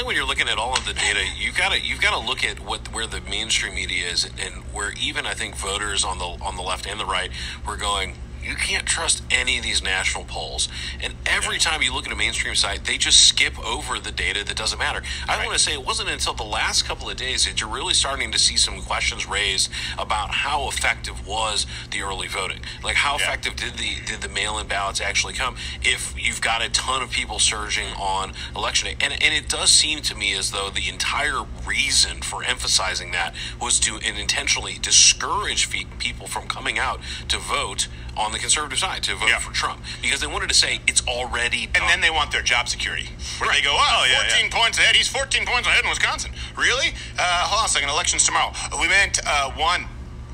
S5: Think when you're looking at all of the data, you got to you've got to look at what where the mainstream media is, and where even I think voters on the on the left and the right were going. You can't trust any of these national polls, and every time you look at a mainstream site, they just skip over the data that doesn't matter. I want to say it wasn't until the last couple of days that you're really starting to see some questions raised about how effective was the early voting, like how
S2: Yeah.
S5: effective did the did the mail-in ballots actually come? If you've got a ton of people surging mm-hmm. on election day, and and it does seem to me as though the entire reason for emphasizing that was to intentionally discourage people from coming out to vote on the conservative side to vote
S2: Yeah.
S5: for Trump because they wanted to say it's already done.
S2: And then they want their job security. Where they go, oh,
S4: Oh, yeah,
S2: 14 points ahead. He's 14 points ahead in Wisconsin. Really? Uh, hold on a second. Elections tomorrow. We meant uh, one.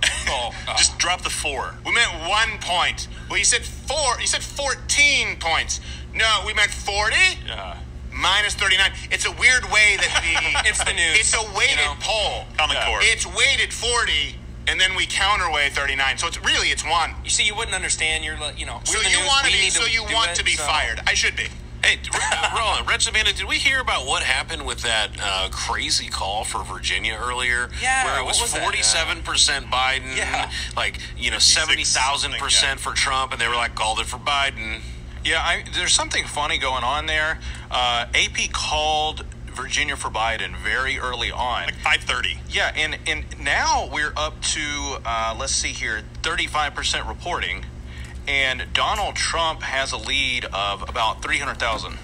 S6: Oh, uh,
S4: Just drop the four.
S2: We meant one point. Well, you said four. You said 14 points. No, we meant 40
S6: yeah.
S2: minus 39. It's a weird way that the.
S6: It's the news,
S2: It's a weighted
S6: you know?
S2: poll.
S4: Common Core.
S2: It's weighted 40, and then we counterweigh 39. So it's really it's one.
S6: You see, you wouldn't understand. You're like, you know,
S2: So
S6: we're the
S2: you want to be so you want to be fired. I should be.
S5: Hey, R- Roland, Red Savannah, did we hear about what happened with that uh, crazy call for Virginia earlier?
S6: Yeah,
S5: Where it was
S6: was
S5: forty-seven percent Biden,
S6: Yeah.
S5: like you know seventy thousand percent for Trump, and they were like called it for Biden.
S3: Yeah, I, there's something funny going on there. Uh, AP called Virginia for Biden very early on.
S4: Like 530.
S3: Yeah, and and now we're up to uh, let's see here, 35 percent reporting, and Donald Trump has a lead of about 300,000.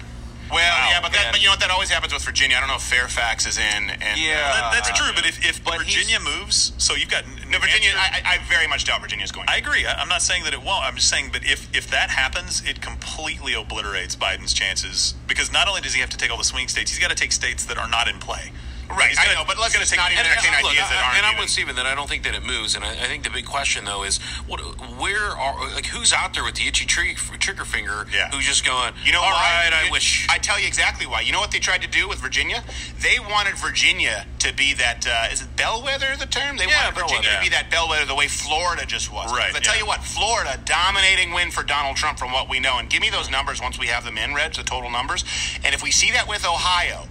S2: Well, yeah, but that, but you know what? That always happens with Virginia. I don't know if Fairfax is in. And,
S3: Yeah.
S4: That- that's
S3: Uh,
S4: true, but if, if
S3: but
S4: Virginia moves, so you've got
S2: No, Virginia. I, I I very much doubt Virginia's going.
S4: I agree. I, I'm not saying that it won't. I'm just saying, but if if that happens, it completely obliterates Biden's chances because not only does he have to take all the swing states, he's got to take states that are not in play.
S2: Right,
S4: He's
S2: I
S4: gonna-
S2: know, but let's
S4: gonna
S2: not
S4: take-
S2: even
S4: and-
S2: entertain
S5: Look,
S2: ideas that aren't
S5: and I'm with Steven that I don't think that it moves, and I, I think the big question though is what, where are like who's out there with the itchy trigger, trigger finger?
S2: Yeah.
S5: who's just going?
S2: You know
S5: all
S2: why?
S5: right, I wish.
S2: I tell you exactly why. You know what they tried to do with Virginia? They wanted Virginia to be that. Uh, is it bellwether? The term they
S5: Yeah,
S2: wanted Virginia to be that bellwether, the way Florida just was.
S4: Right,
S2: I tell
S4: yeah.
S2: you what, Florida dominating win for Donald Trump from what we know. And give me those numbers once we have them in, Reg, the total numbers. And if we see that with Ohio.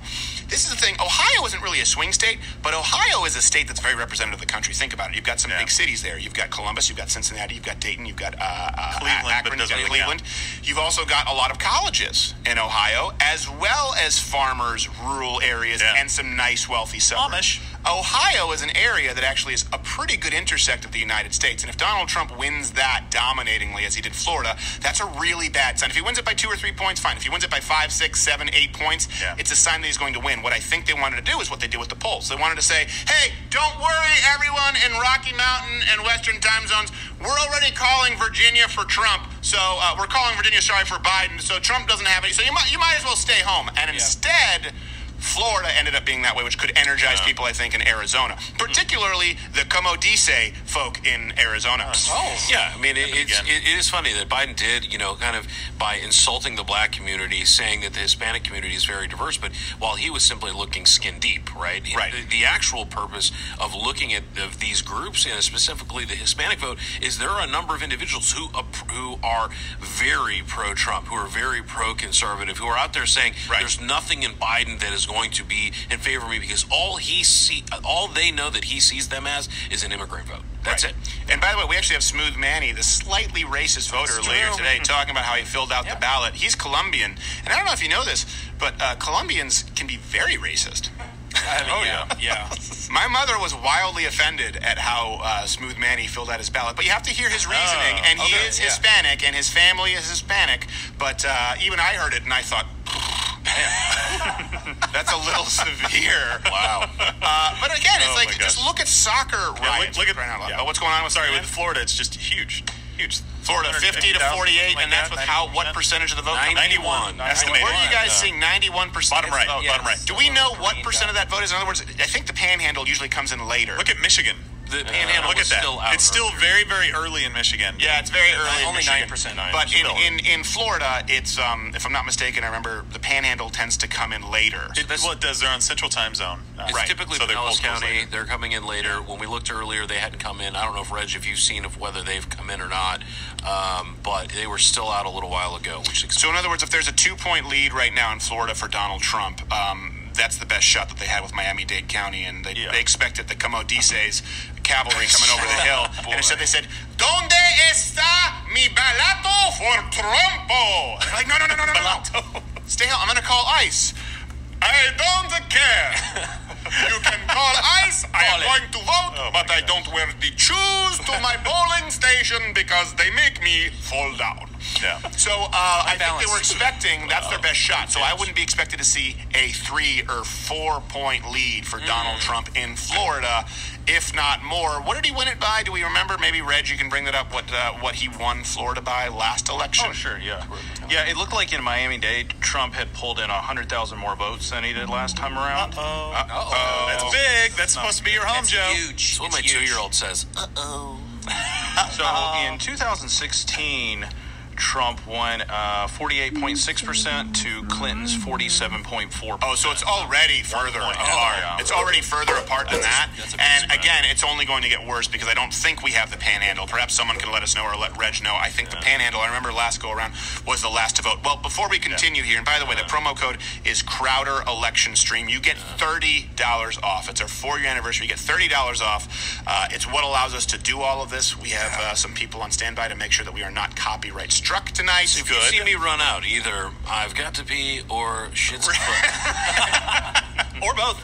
S2: This is the thing. Ohio isn't really a swing state, but Ohio is a state that's very representative of the country. Think about it. You've got some
S4: Yeah.
S2: big cities there. You've got Columbus. You've got Cincinnati. You've got Dayton. You've got uh, uh,
S4: Cleveland, but
S2: Akron. You've got
S4: really count.
S2: Cleveland. You've also got a lot of colleges in Ohio, as well as farmers, rural areas,
S4: Yeah.
S2: and some nice, wealthy suburbs.
S4: Amish.
S2: Ohio is an area that actually is a pretty good intersect of the United States. And if Donald Trump wins that dominatingly as he did Florida, that's a really bad sign. If he wins it by two or three points, fine. If he wins it by five, six, seven, eight points,
S4: Yeah.
S2: it's a sign that he's going to win. And what I think they wanted to do is what they did with the polls. They wanted to say, hey, don't worry, everyone in Rocky Mountain and Western time zones. We're already calling Virginia for Trump. So uh, we're calling Virginia sorry for Biden. So Trump doesn't have any. So you might, you might as well stay home. And instead, Florida ended up being that way, which could energize people, I think, in Arizona, hmm. particularly the Comodice folk in Arizona.
S5: Oh, yeah. I mean, it, it's, it, it is funny that Biden did, you know, kind of by insulting the black community, saying that the Hispanic community is very diverse, but while he was simply looking skin deep, right?
S2: Right.
S5: The, the actual purpose of looking at of these groups, and specifically the Hispanic vote, is there are a number of individuals who who are very pro Trump, who are very pro conservative, who are out there saying
S2: Right.
S5: there's nothing in Biden that is going to be in favor of me because all he see, all they know that he sees them as is an immigrant vote. That's
S2: Right.
S5: it.
S2: And by the way, we actually have Smooth Manny, the slightly racist voter, later today, talking about how he filled out the ballot. He's Colombian, and I don't know if you know this, but uh, Colombians can be very racist.
S6: I mean,
S4: Oh,
S6: yeah, yeah.
S2: My mother was wildly offended at how uh, Smooth Manny filled out his ballot, but you have to hear his reasoning.
S4: Oh,
S2: and he
S6: okay,
S2: is
S6: yeah.
S2: Hispanic, and his family is Hispanic. But uh, even I heard it, and I thought, man, that's a little severe.
S5: Wow.
S2: Uh, but again, it's
S4: Oh,
S2: like just look at soccer
S4: Yeah, look, look
S2: for crying out
S4: at
S2: loud.
S4: yeah.
S2: Oh, what's going on with
S4: Sorry,
S2: Florida?
S4: with Florida, it's just huge, huge.
S2: Florida, 50 to 48,
S4: like
S2: and that's
S4: that,
S2: with how what percentage of the vote?
S5: 91.
S4: Estimated.
S2: Where are you guys
S6: Uh,
S2: seeing 91 percent?
S4: Bottom right,
S2: Vote?
S4: bottom right.
S2: Do we know what percent of that vote is? In other words, I think the Panhandle usually comes in later.
S4: Look at Michigan.
S5: The panhandle
S4: Look at that.
S5: still out
S4: it's still very, very early in Michigan.
S2: yeah, it's very early. in
S6: Only
S2: Michigan.
S6: 9%.
S2: But in, in, in Florida, it's um, if I'm not mistaken, I remember the Panhandle tends to come in later.
S4: It, well, it does. They're on Central Time Zone. Uh,
S5: It's
S2: Right.
S5: typically
S4: So they're
S5: Pinellas County.
S4: later.
S5: They're coming in later. When we looked earlier, they hadn't come in. I don't know if Reg, if you've seen of whether they've come in or not, um, but they were still out a little while ago. Which
S2: So, in other words, if there's a two point lead right now in Florida for Donald Trump, um, that's the best shot that they had with Miami Dade County, and they,
S4: Yeah.
S2: they expected the Comodices cavalry coming over the hill. And instead, they said, "Donde está mi balato for Trumpo?" They're like, no, no, no, no, no, no, no. Stay home. I'm going to call ICE. I don't care. You can call ICE. I am going to vote, but I don't wear the shoes to my bowling station because they make me fall down.
S4: Yeah.
S2: So uh, I think they were expecting that's their best shot. So I wouldn't be expected to see a three or four point lead for Donald Trump in Florida, if not more. What did he win it by? Do we remember? Maybe Reg, you can bring that up. What uh, what he won Florida by last election?
S9: Oh, sure, yeah. Yeah, it looked like in Miami Dade, Trump had pulled in 100,000 more votes than he did last time around.
S4: Oh,
S2: Uh-oh.
S4: that's big. That's supposed to be your home,
S6: That's
S4: Joe.
S6: huge.
S5: That's what my
S6: huge.
S5: two-year-old says. Uh-oh.
S9: so in 2016, Trump won uh, 48.6% to Clinton's 47.4%.
S2: Oh, so it's already further apart.
S9: Yeah.
S2: It's already further apart than that. And again, it's only going to get worse because I don't think we have the panhandle. Perhaps someone can let us know or let Reg know. I think the panhandle, I remember last go around, was the last to vote. Well, before we continue here, and by the way, the promo code is Crowder Election Stream. You get $30 off. It's our four year anniversary. You get $30 off. Uh, it's what allows us to do all of this. We have uh, some people on standby to make sure that we are not copyright struck tonight.
S5: If you see me run out, either I've got to pee or shit's afoot.
S4: Or both.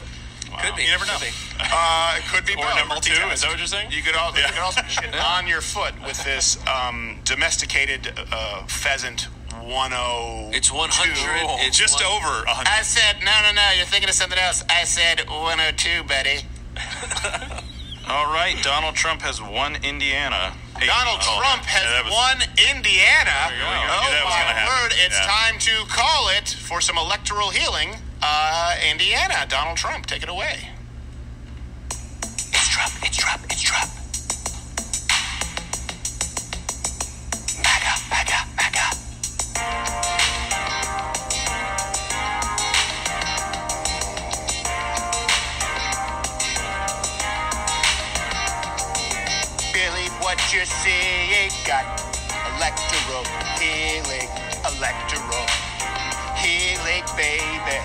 S6: Could be.
S4: You never know.
S6: Could be.
S2: Uh, it could be
S4: Or
S2: both.
S4: number two. Is that what you're saying?
S2: You could also, you could also shit on your foot with this um, domesticated uh, pheasant 10.
S5: It's 100. It's
S4: Just
S5: one-
S4: over hundred.
S2: I said, no, no, no, you're thinking of something else. I said 102, buddy.
S9: All right, Donald Trump has won Indiana. Hey,
S2: Donald
S9: oh,
S2: Trump
S4: yeah,
S2: has
S4: that was-
S2: won Indiana.
S4: you
S2: Oh,
S4: knew that was
S2: my word, it's
S4: Yeah.
S2: time to call it for some electoral healing. Uh, Indiana, Donald Trump, take it away.
S7: It's Trump, it's Trump, you see? It got electoral healing, electoral healing, baby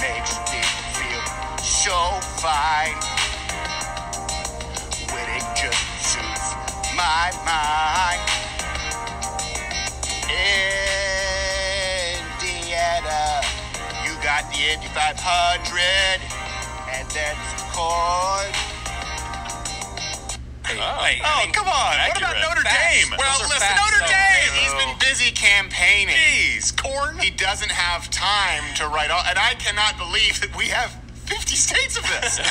S7: makes me feel so fine. Winning just suits my mind. Indiana, you got the Indy 500. and then corn.
S5: Hey,
S4: Hey, oh, oh come on. What about
S3: accurate.
S4: Notre
S6: Facts.
S4: Dame?
S6: Well, listen,
S4: facts,
S2: Notre
S4: though.
S2: Dame. He's been busy campaigning.
S4: Jeez, corn.
S2: He doesn't have time to write all, and I cannot believe that we have 50 states of this.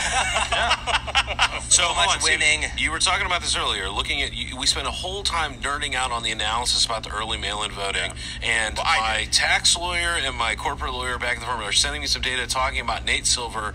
S5: So, hold
S6: much
S5: on, Steve,
S6: winning.
S5: You were talking about this earlier. Looking at, you, we spent a whole time nerding out on the analysis about the early mail-in voting, and
S2: Well, I
S5: my tax lawyer and my corporate lawyer back at the firm are sending me some data talking about Nate Silver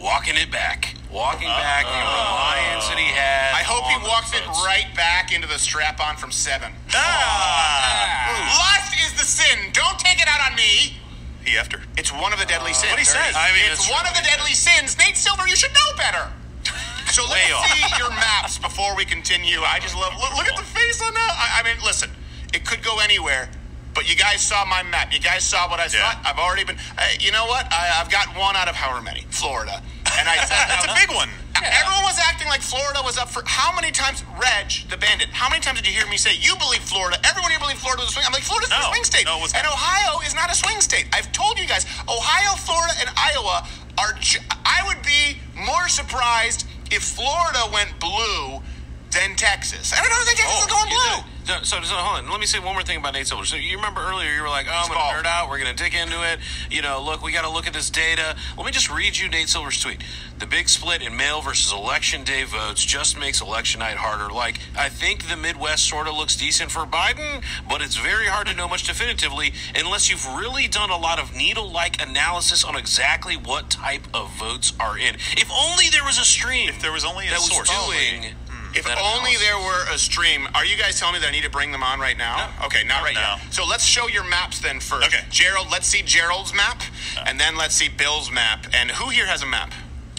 S5: walking it back, walking back the reliance that he had.
S2: I hope he
S5: on the
S2: walks it right back into the strap on from seven.
S4: Ah.
S2: Lust is the sin. Don't take it out on me.
S4: He after.
S2: It's one of the deadly sins.
S4: What he says. I mean,
S2: it's
S4: it's
S2: one of the deadly sins. Nate Silver, you should know better. So let
S4: Way
S2: me
S4: off.
S2: see your maps before we continue. I just love look, look at the face on that. I, I mean, listen, it could go anywhere. But you guys saw my map. You guys saw what I
S4: Yeah.
S2: saw. I've already been. Uh, you know what? I, I've got one out of however many. Florida. And I said
S4: That's a big one.
S2: Everyone was acting like Florida was up for how many times? Reg, the bandit. How many times did you hear me say you believe Florida? Everyone here believed Florida was a swing. I'm like Florida's a swing state,
S4: No, it was
S2: and. Ohio is not a swing state. I've told you guys, Ohio, Florida, and Iowa are. Ju- I would be more surprised if Florida went blue than Texas. I don't know. Texas is oh,
S5: going
S2: blue.
S5: So, so hold on. Let me say one more thing about Nate Silver. So you remember earlier you were like, "Oh, I'm going to nerd out. We're going to dig into it. You know, look, we got to look at this data." Let me just read you Nate Silver's tweet. The big split in mail versus election day votes just makes election night harder. Like, I think the Midwest sort of looks decent for Biden, but it's very hard to know much definitively unless you've really done a lot of needle-like analysis on exactly what type of votes are in. If only there was a stream.
S4: If there was only a
S5: that was
S4: source.
S5: doing.
S2: If only
S5: analysis.
S2: there were a stream. Are you guys telling me that I need to bring them on right now? Okay, not right
S4: No.
S2: now. So let's show your maps then first.
S4: Okay.
S2: Gerald, let's see Gerald's map, and then let's see Bill's map. And who here has a map?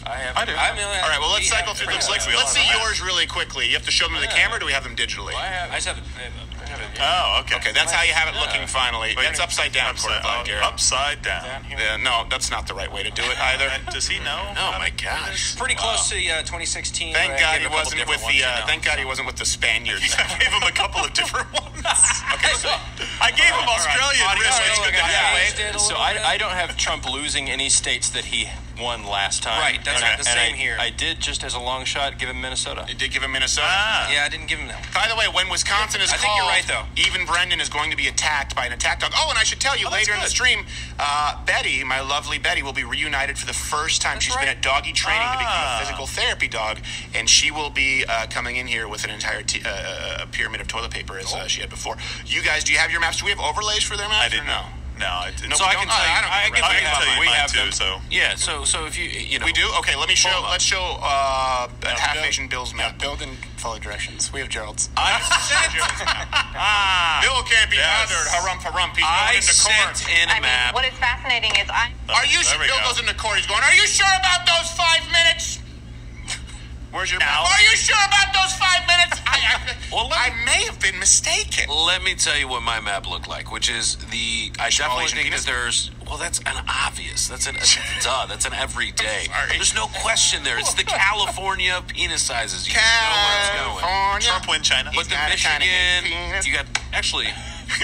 S6: I have.
S4: I do.
S6: I mean,
S2: All right, well, let's
S6: we
S2: cycle through
S6: I
S2: them. Let's, let's see yours really quickly. You have to show them to the camera, or do we have them digitally?
S6: I have. I just have. I have it- I have it.
S4: Oh, okay.
S2: Okay, that's how you have it looking finally.
S4: Wait,
S2: It's upside down,
S4: Upside,
S2: quarterback,
S4: oh,
S2: Garrett.
S4: upside down.
S6: Down.
S2: Yeah, no, that's not the right way to do it either.
S4: Uh, Does he know?
S5: Oh my gosh.
S6: Pretty close to uh, 2016.
S2: Thank God he wasn't with
S6: ones,
S2: the.
S6: you
S2: Uh,
S6: know.
S2: thank God he wasn't with the Spaniards.
S4: I gave him a couple of different ones.
S2: okay, so
S4: I gave him Australian
S2: Audio
S4: risk.
S2: is
S4: It's good
S2: good.
S4: to
S2: Yeah.
S4: have.
S6: Waved it a
S10: So
S6: little bit.
S10: I, I don't have Trump losing any states that he won last time.
S6: Right, that's
S10: And
S6: the
S10: I- and
S6: same
S10: I-
S6: here.
S10: I did just as a long shot give him Minnesota.
S2: You did give him Minnesota.
S4: Ah.
S6: Yeah, I didn't give him that.
S2: By the way, when Wisconsin is
S6: I think you're right, though.
S2: even Brendan is going to be attacked by an attack dog. Oh, and I should tell you
S4: Oh, that's
S2: later in the
S4: good.
S2: stream, uh, Betty, my lovely Betty, will be reunited for the first time.
S6: That's
S2: She's
S6: right.
S2: been at doggy training to become
S4: Ah.
S2: a physical therapy dog, and she will be uh, coming in here with an entire t- uh, pyramid of toilet paper as uh, she had before. You guys, do you have your maps? Do we have overlays for their maps?
S4: I
S2: or
S4: didn't
S2: no.
S4: know. No, I didn't.
S2: No,
S5: So I can tell you-
S2: I, don't
S5: I can.
S4: I can tell you
S10: we
S4: mine
S10: have
S4: too.
S10: them.
S4: So
S5: Yeah, so so if you you know
S2: We do. Okay, let me show.
S5: Hold.
S2: Let's show uh, half
S11: Bill-
S2: nation Bill's map.
S11: Bill didn't follow directions. We have Gerald's.
S5: I
S2: Bill can't be
S4: Yes.
S2: bothered. Harump, harump. He's
S5: I
S2: going into court.
S5: sent in a
S12: I mean,
S5: map.
S12: what is fascinating is I.
S2: Are you
S4: There
S2: sure? Bill
S4: go.
S2: goes into court. He's going. Are you sure about those five minutes? Where's your
S4: Now.
S2: map? Are you sure about those five minutes? I, I,
S5: Well, let
S2: I may have been mistaken.
S5: Let me tell you what my map looked like, which is the I
S2: Small
S5: definitely
S2: Asian
S5: think
S2: penis?
S5: that there's well, that's an obvious. That's an duh. That's an everyday. There's no question there. It's the California penis sizes. You know where it's going.
S2: California.
S4: Trump win China.
S5: But the
S2: got a tiny
S5: Michigan, you got actually.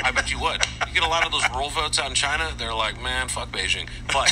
S5: I bet you would. You get a lot of those roll votes out in China. They're like, man, fuck Beijing. But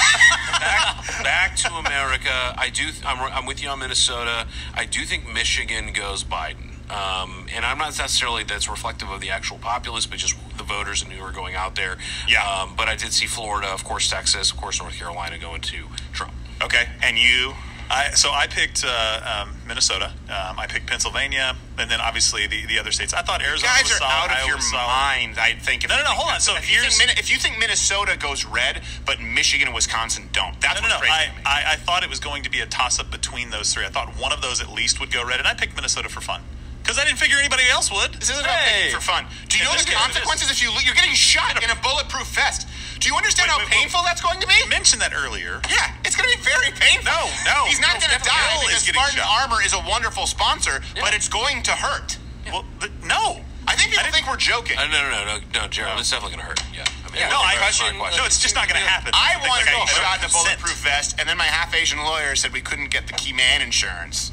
S5: back, back to America. I do. I'm, I'm with you on Minnesota. I do think Michigan goes Biden. Um, and I'm not necessarily that's reflective of the actual populace, but just the voters and who are going out there.
S2: Yeah.
S5: Um, but I did see Florida, of course, Texas, of course, North Carolina going to Trump.
S2: Okay, and you?
S4: I, so I picked uh, um, Minnesota. Um, I picked Pennsylvania, and then obviously the, the other states. I thought
S2: You
S4: Arizona
S2: guys
S4: was
S2: are
S4: solid.
S2: out of
S4: Iowa
S2: your mind. I think. If
S4: No, no,
S2: you
S4: no, hold on. So
S2: if you, think, if you think Minnesota goes red, but Michigan and Wisconsin don't, that's
S4: No, no,
S2: what's
S4: no.
S2: crazy
S4: I. I, I thought it was going to be a toss up between those three. I thought one of those at least would go red, and I picked Minnesota for fun because I didn't figure anybody else would.
S2: This isn't about picking for fun. Do you
S4: In
S2: know the
S4: case, it is.
S2: consequences if you lo- you're getting shot in a bulletproof vest? Do you understand
S4: Wait,
S2: how
S4: wait, wait.
S2: painful that's going to be?
S4: I mentioned that earlier.
S2: Yeah, it's going to be very painful.
S4: No, no,
S2: he's not going to die because Spartan
S4: shot.
S2: Armor is a wonderful sponsor, but it's going to hurt.
S4: Well, th- no.
S2: I think people think we're joking.
S5: Uh, no, no, no, no, no, Gerald. It's definitely going to hurt. Yeah. I mean,
S4: no, I,
S5: smart question.
S4: no, it's just not going to happen.
S2: I
S4: Like,
S2: wanted to
S4: I-
S2: get shot in a bulletproof vest, and then my half Asian lawyer said we couldn't get the key man insurance.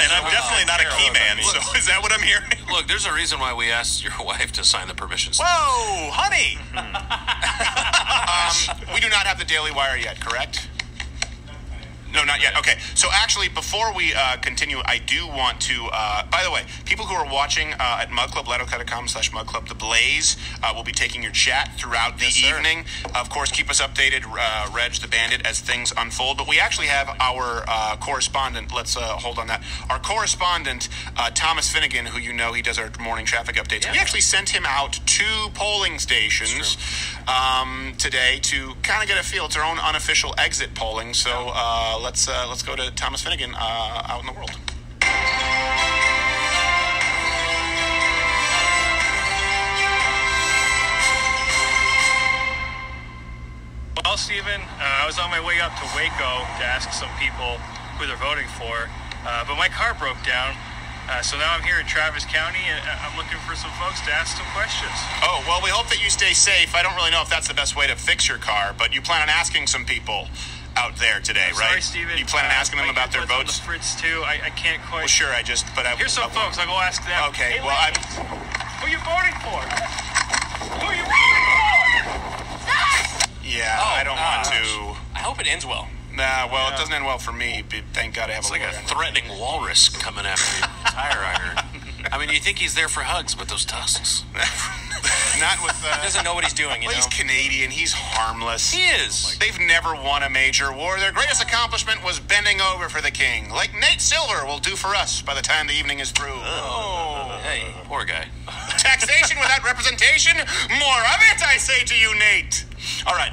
S4: And I'm definitely not a key man. So is that what I'm hearing?
S5: Look, there's a reason why we asked your wife to sign the permission slip.
S4: Whoa, honey.
S2: Um, we do not have the Daily Wire yet, correct? No, not yet. Okay. So actually, before we uh, continue, I do want to. Uh, by the way, people who are watching uh, at mugclub, slash mugclub, the Blaze uh, will be taking your chat throughout the evening. Of course, keep us updated, uh, Reg the Bandit, as things unfold. But we actually have our uh, correspondent. Let's uh, hold on that. Our correspondent, uh, Thomas Finnegan, who you know he does our morning traffic updates. We actually sent him out to polling stations um, today to kind of get a feel. It's our own unofficial exit polling. So uh, let's uh, let's go to Thomas Finnegan uh, out in the world.
S9: Well, Steven, uh, I was on my way up to Waco to ask some people who they're voting for, uh, but my car broke down. Uh, so now I'm here in Travis County, and uh, I'm looking for some folks to ask some questions.
S2: Oh well, we hope that you stay safe. I don't really know if that's the best way to fix your car, but you plan on asking some people out there today,
S9: I'm
S2: right?
S9: Sorry, Steven.
S2: You plan on
S9: Uh,
S2: asking them
S9: my
S2: about their
S9: input's on
S2: votes?
S9: The Fritz too. I, I can't quite.
S2: Well, sure. I just, but I.
S9: Here's some
S2: I-
S9: folks. I'll go ask them.
S2: Okay.
S9: Hey,
S2: well, I.
S9: ladies, who are you voting for? Who are you voting for?
S2: Yeah,
S5: Oh,
S2: I don't want to.
S5: I hope it ends well.
S2: Nah, well, it doesn't end well for me. But thank God I have
S5: It's
S2: a
S5: like a
S2: lawyer.
S5: threatening walrus coming after your tire iron. I mean, you think he's there for hugs, but those tusks.
S2: Not with. Uh,
S6: Doesn't know what he's doing, you
S2: well,
S6: know.
S2: he's Canadian. He's harmless.
S5: He is.
S2: They've never won a major war. Their greatest accomplishment was bending over for the king, like Nate Silver will do for us by the time the evening is through.
S5: Oh, hey, poor guy.
S2: Taxation without representation? More of it, I say to you, Nate. All right.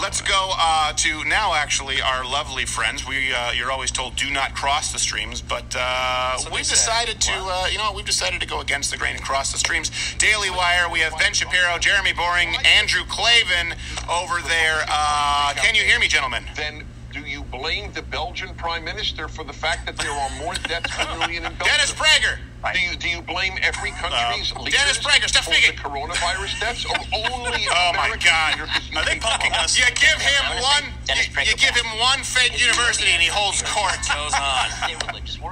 S2: Let's go uh, to now. Actually, our lovely friends. We uh, you're always told do not cross the streams, but uh, we've decided to. Uh, you know, we've decided to go against the grain and cross the streams. Daily Wire. We have Ben Shapiro, Jeremy Boring, Andrew Klavan over there. Uh, can you hear me, gentlemen?
S12: Then do you blame the Belgian Prime Minister for the fact that there are more deaths per million in Belgium?
S2: Dennis Prager.
S12: Do you do you blame every country's um, leaders
S2: Dennis Prager, stop
S12: for
S2: speaking.
S12: the coronavirus deaths, or only
S2: Oh my God!
S12: leaders?
S2: Are they punking us? You give him one. You, you give him one fake university, and he holds court.
S5: Goes on.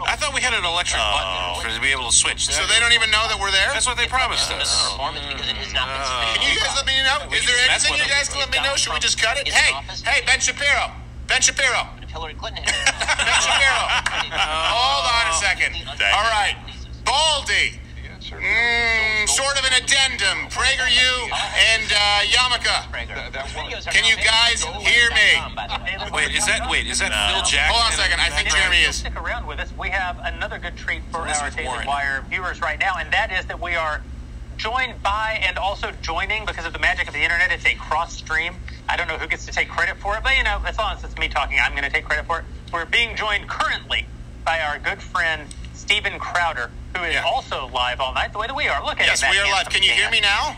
S5: I thought we had an electric oh, button for to be able to switch.
S2: So they don't even know that we're there.
S5: That's what they promised us. Oh.
S2: Can you guys let me know? Is there anything you guys can let me know? Should we just cut it? Hey, hey, Ben Shapiro. Ben Shapiro.
S13: Hillary Clinton.
S2: Ben Shapiro. Hold on a second. All right, Baldy. Mm, sort of an addendum. Prager, you and uh, Yamaka. Can you guys hear me?
S5: Wait, is that wait? Is that Phil Jackson?
S2: Hold on a second. I think Jeremy is.
S14: Stick around with us. We have another good treat for our Daily Wire viewers right now, and that is that we are joined by and also joining because of the magic of the internet. It's a cross stream. I don't know who gets to take credit for it, but you know, as long as it's me talking, I'm going to take credit for it. We're being joined currently by our good friend Steven Crowder, who is also live all night, the way that we are. Look at it.
S2: Yes,
S14: him.
S2: we are live. Can you hear me now?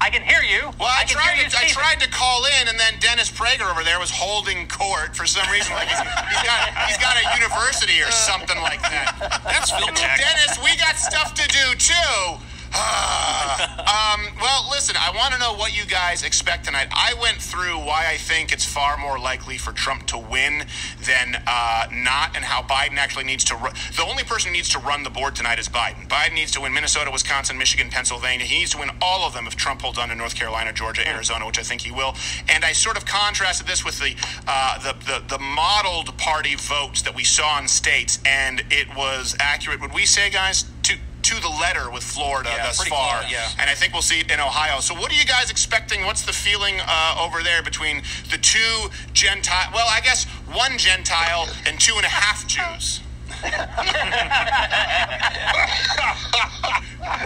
S14: I can hear you.
S2: Well, I,
S14: can
S2: tried
S14: you,
S2: to I tried to call in, and then Dennis Prager over there was holding court for some reason. Like he's, he's got he's got a university or something like that.
S5: That's
S2: Dennis, we got stuff to do too. Um, well, listen, I want to know what you guys expect tonight. I went through why I think it's far more likely for Trump to win than uh, not, and how Biden actually needs to. Ru- the only person who needs to run the board tonight is Biden. Biden needs to win Minnesota, Wisconsin, Michigan, Pennsylvania. He needs to win all of them if Trump holds on to North Carolina, Georgia, Arizona, which I think he will. And I sort of contrasted this with the uh, the, the the modeled party votes that we saw in states, and it was accurate. Would we say, guys? To, to the letter with Florida
S6: Yeah,
S2: thus far,
S6: close, yeah.
S2: and I think we'll see it in Ohio. So, what are you guys expecting? What's the feeling uh, over there between the two Gentile? Well, I guess one Gentile and two and a half Jews.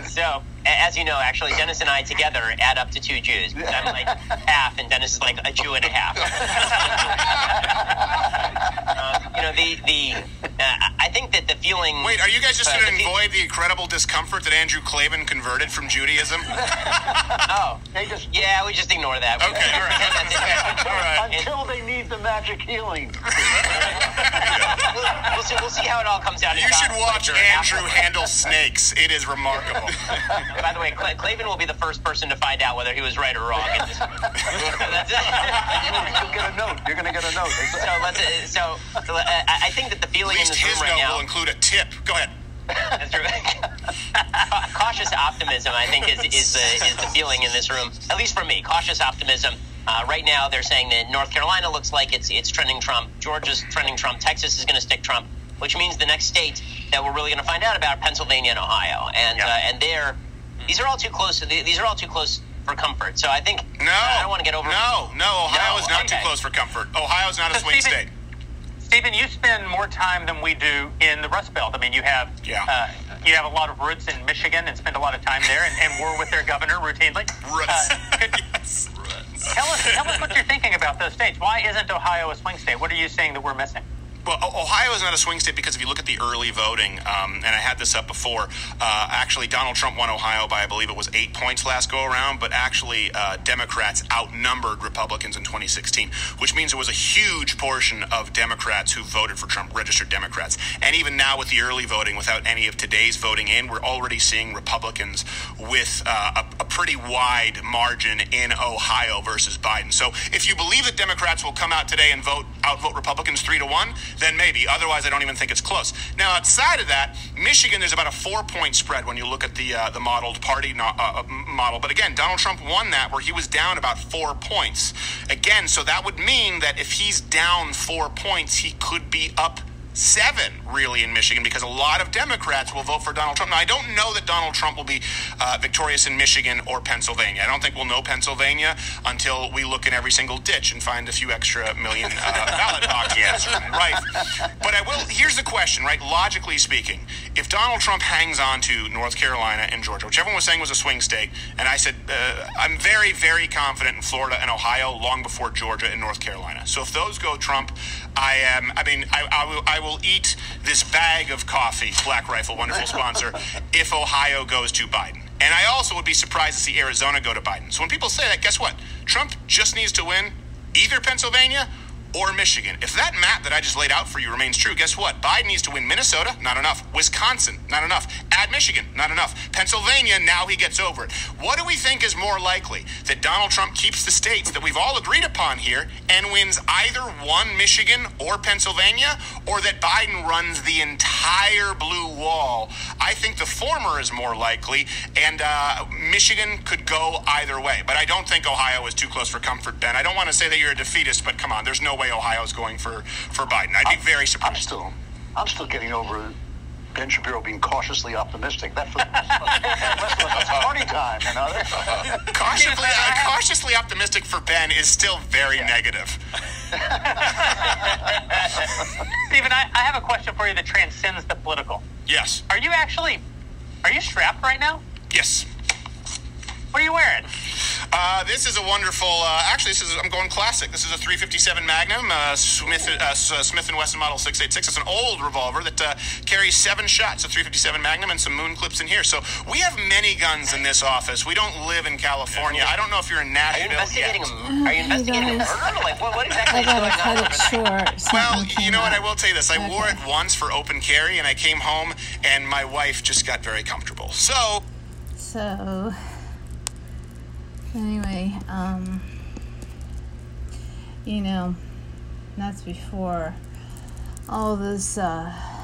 S13: So, as you know, actually, Dennis and I together add up to two Jews. Because I'm like half, and Dennis is like a Jew and a half. um, you know, the the uh, I think that the feeling.
S2: Wait, are you guys just
S13: uh,
S2: going to avoid the incredible discomfort that Andrew Klavan converted from Judaism?
S13: Oh, they just yeah, we just ignore that. We-
S2: Okay, all right.
S13: it.
S2: All right.
S14: Until they need the magic healing.
S13: We'll, we'll see. We'll see how it all comes out.
S2: You should watch Andrew
S13: afterwards.
S2: handle snakes. It is remarkable.
S13: By the way, Cla- Klavan will be the first person to find out whether he was right or wrong. In this. That's
S12: You'll get a note. You're going to get a note.
S13: so let's. Uh, so so, uh, I I think that the feeling in this
S2: his
S13: room right now.
S2: will include a tip. Go ahead.
S13: Cautious optimism, I think, is, is the is the feeling in this room. At least for me, cautious optimism. Uh, right now, they're saying that North Carolina looks like it's it's trending Trump. Georgia's trending Trump. Texas is going to stick Trump, which means the next state that we're really going to find out about are Pennsylvania and Ohio, and uh, and they're these are all too close. These are all too close for comfort. So I think
S2: No,
S13: I don't want to get over.
S2: No, no, Ohio
S13: No,
S2: is not
S13: okay.
S2: too close for comfort. Ohio is not a swing state.
S14: Steven, you spend more time than we do in the Rust Belt. I mean, you have uh, you have a lot of roots in Michigan and spend a lot of time there, and, and were with their governor routinely. Uh, could- Tell us, tell us what you're thinking about those states. Why isn't Ohio a swing state? What are you saying that we're missing?
S2: Well, Ohio is not a swing state because if you look at the early voting, um, and I had this up before, uh, actually Donald Trump won Ohio by I believe it was eight points last go around, but actually uh, Democrats outnumbered Republicans in 2016, which means there was a huge portion of Democrats who voted for Trump, registered Democrats. And even now with the early voting, without any of today's voting in, we're already seeing Republicans with uh, a, a pretty wide margin in Ohio versus Biden. So if you believe that Democrats will come out today and vote outvote Republicans three to one, then maybe. Otherwise, I don't even think it's close. Now, outside of that, Michigan, there's about a four-point spread when you look at the uh, the modeled party no, uh, uh, model. But again, Donald Trump won that where he was down about four points. Again, so that would mean that if he's down four points, he could be up seven really in Michigan because a lot of Democrats will vote for Donald Trump. Now, I don't know that Donald Trump will be uh, victorious in Michigan or Pennsylvania. I don't think we'll know Pennsylvania until we look in every single ditch and find a few extra million uh, ballot boxes. Right. But I will. Here's the question, right? Logically speaking, if Donald Trump hangs on to North Carolina and Georgia, which everyone was saying was a swing state, and I said uh, I'm very, very confident in Florida and Ohio long before Georgia and North Carolina. So if those go Trump, I am. I mean, I, I will. I will eat this bag of coffee, Black Rifle, wonderful sponsor, if Ohio goes to Biden. And I also would be surprised to see Arizona go to Biden. So when people say that, guess what? Trump just needs to win either Pennsylvania or Michigan. If that map that I just laid out for you remains true, guess what? Biden needs to win Minnesota, not enough. Wisconsin, not enough. Add Michigan, not enough. Pennsylvania, now he gets over it. What do we think is more likely? That Donald Trump keeps the states that we've all agreed upon here and wins either one Michigan or Pennsylvania, or that Biden runs the entire blue wall? I think the former is more likely, and uh, Michigan could go either way. But I don't think Ohio is too close for comfort, Ben. I don't want to say that you're a defeatist, but come on, there's no way Ohio's going for, for Biden. I'd be very surprised.
S15: I'm still, I'm still getting over Ben Shapiro being cautiously optimistic. That for the rest of us, that's party time, you know.
S2: cautiously, uh, cautiously optimistic for Ben is still very negative.
S14: Steven, I, I have a question for you that transcends the political.
S2: Yes.
S14: Are you actually, are you strapped right now?
S2: Yes.
S14: What are you wearing?
S2: Uh, this is a wonderful. Uh, actually, this is I'm going classic. This is a 357 Magnum uh, Smith uh, uh, Smith and Wesson Model 686. It's an old revolver that uh, carries seven shots. A 357 Magnum and some moon clips in here. So we have many guns in this office. We don't live in California. I don't know if you're in Nashville
S13: investigating
S2: yet.
S13: a- are you investigating a
S1: guys.
S13: murder? Like, what, what exactly is
S1: gotta
S13: going
S1: cut
S13: on
S1: it short.
S2: Well, you know what? I will tell you this. I wore it once for open carry, and I came home, and my wife just got very comfortable. So
S1: So, anyway, um, you know, that's before all this uh,